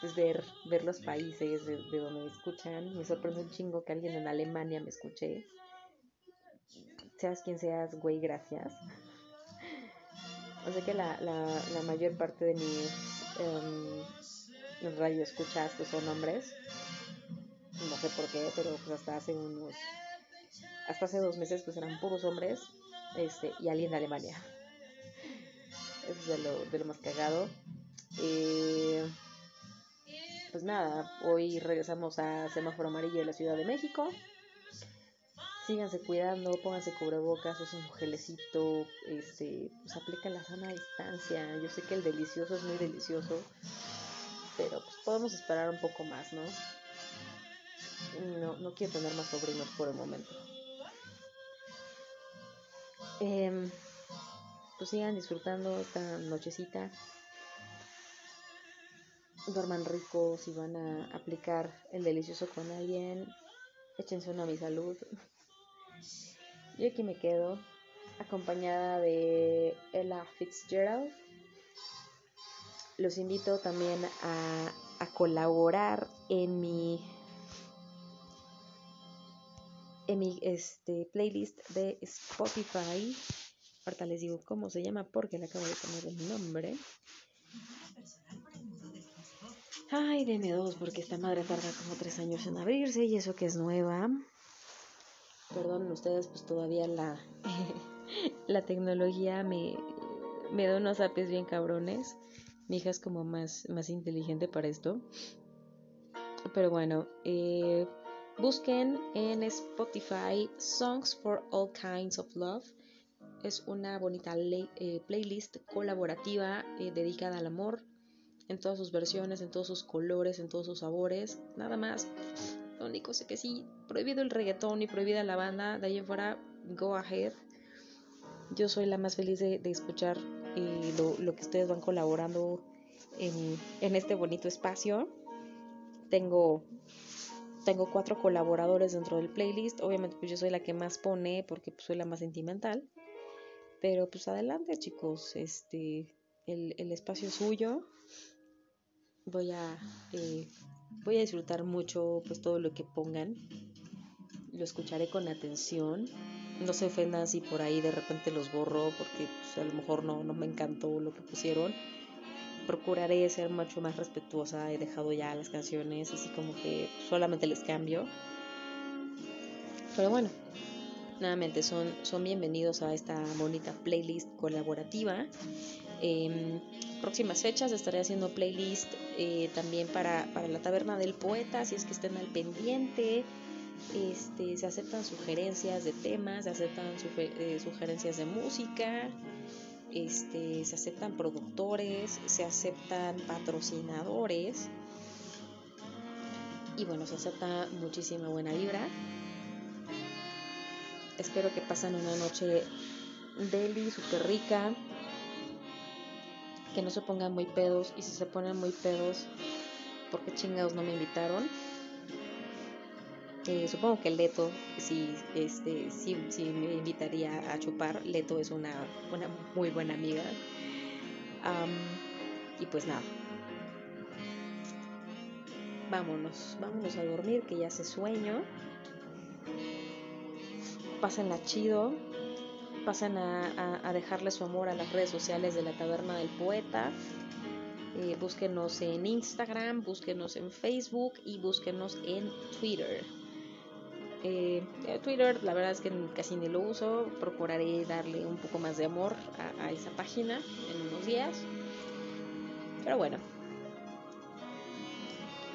pues ver, ver los países de, donde me escuchan. Me sorprende un chingo que alguien en Alemania me escuche. Seas quien seas, güey, gracias. O sea que la, la, mayor parte de mis um, radio escuchas pues son hombres. No sé por qué, pero pues hasta hace unos hasta hace dos meses pues eran puros hombres este, y alguien de Alemania. Eso es de lo, de lo más cagado. Eh, pues nada, hoy regresamos a semáforo amarillo de la Ciudad de México. Síganse cuidando, pónganse cubrebocas, usen un gelecito, este, pues aplica la sana distancia. Yo sé que el delicioso es muy delicioso, pero pues podemos esperar un poco más, ¿no? No, no quiero tener más sobrinos por el momento. Eh, pues sigan disfrutando esta nochecita. Duerman rico si van a aplicar el delicioso con alguien. Échense una a mi salud. Yo aquí me quedo acompañada de Ella Fitzgerald. Los invito también a, a colaborar en mi en mi este, playlist de Spotify. Ahorita les digo cómo se llama porque le acabo de poner el nombre. Ay, deme dos porque esta madre tarda como tres años en abrirse y eso que es nueva. Perdonen ustedes, pues todavía la, <laughs> la tecnología me, me da unos apes bien cabrones. Mi hija es como más, más inteligente para esto. Pero bueno, eh, Busquen en Spotify Songs for All Kinds of Love. Es una bonita eh, playlist colaborativa eh, dedicada al amor en todas sus versiones, en todos sus colores, en todos sus sabores. Nada más. Lo único es que sí, prohibido el reggaetón y prohibida la banda. De ahí en fuera, go ahead. Yo soy la más feliz de, escuchar eh, lo, que ustedes van colaborando en este bonito espacio. Tengo tengo cuatro colaboradores dentro del playlist. Obviamente, pues yo soy la que más pone porque pues, soy la más sentimental. Pero pues adelante, chicos. Este, el, espacio es suyo. Voy a, eh, voy a disfrutar mucho pues todo lo que pongan. Lo escucharé con atención. No se ofendan si por ahí de repente los borro porque pues, a lo mejor no, no me encantó lo que pusieron procuraré ser mucho más respetuosa. He dejado ya las canciones así como que solamente les cambio. Pero bueno, nuevamente son, son bienvenidos a esta bonita playlist colaborativa. Eh, próximas fechas estaré haciendo playlist eh, también para, para, la taberna del poeta, si es que estén al pendiente. Este, se aceptan sugerencias de temas, se aceptan eh, sugerencias de música este, se aceptan productores, se aceptan patrocinadores y bueno, se acepta muchísima buena vibra. Espero que pasen una noche deli, súper rica, que no se pongan muy pedos y si se ponen muy pedos, ¿por qué chingados no me invitaron? Eh, supongo que Leto sí, este, sí, me invitaría a chupar. Leto es una, una muy buena amiga. y pues nada. Vámonos, vámonos a dormir, que ya hace sueño. Pásenla chido. Pasen a, a, dejarle su amor a las redes sociales de la Taberna del Poeta. Eh, búsquenos en Instagram, búsquenos en Facebook y búsquenos en Twitter. Eh, Twitter, la verdad es que casi ni lo uso. Procuraré darle un poco más de amor a, esa página en unos días. Pero bueno,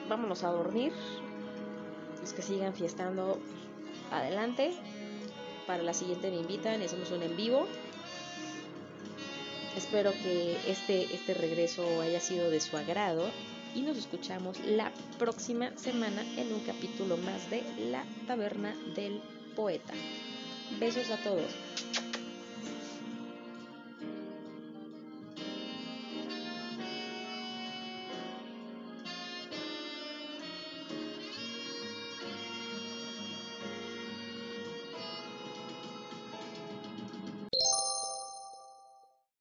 vámonos a dormir. Los que sigan fiestando, adelante. Para la siguiente me invitan y hacemos un en vivo. Espero que este, este regreso haya sido de su agrado y nos escuchamos la próxima semana en un capítulo más de La Taberna del Poeta. Besos a todos.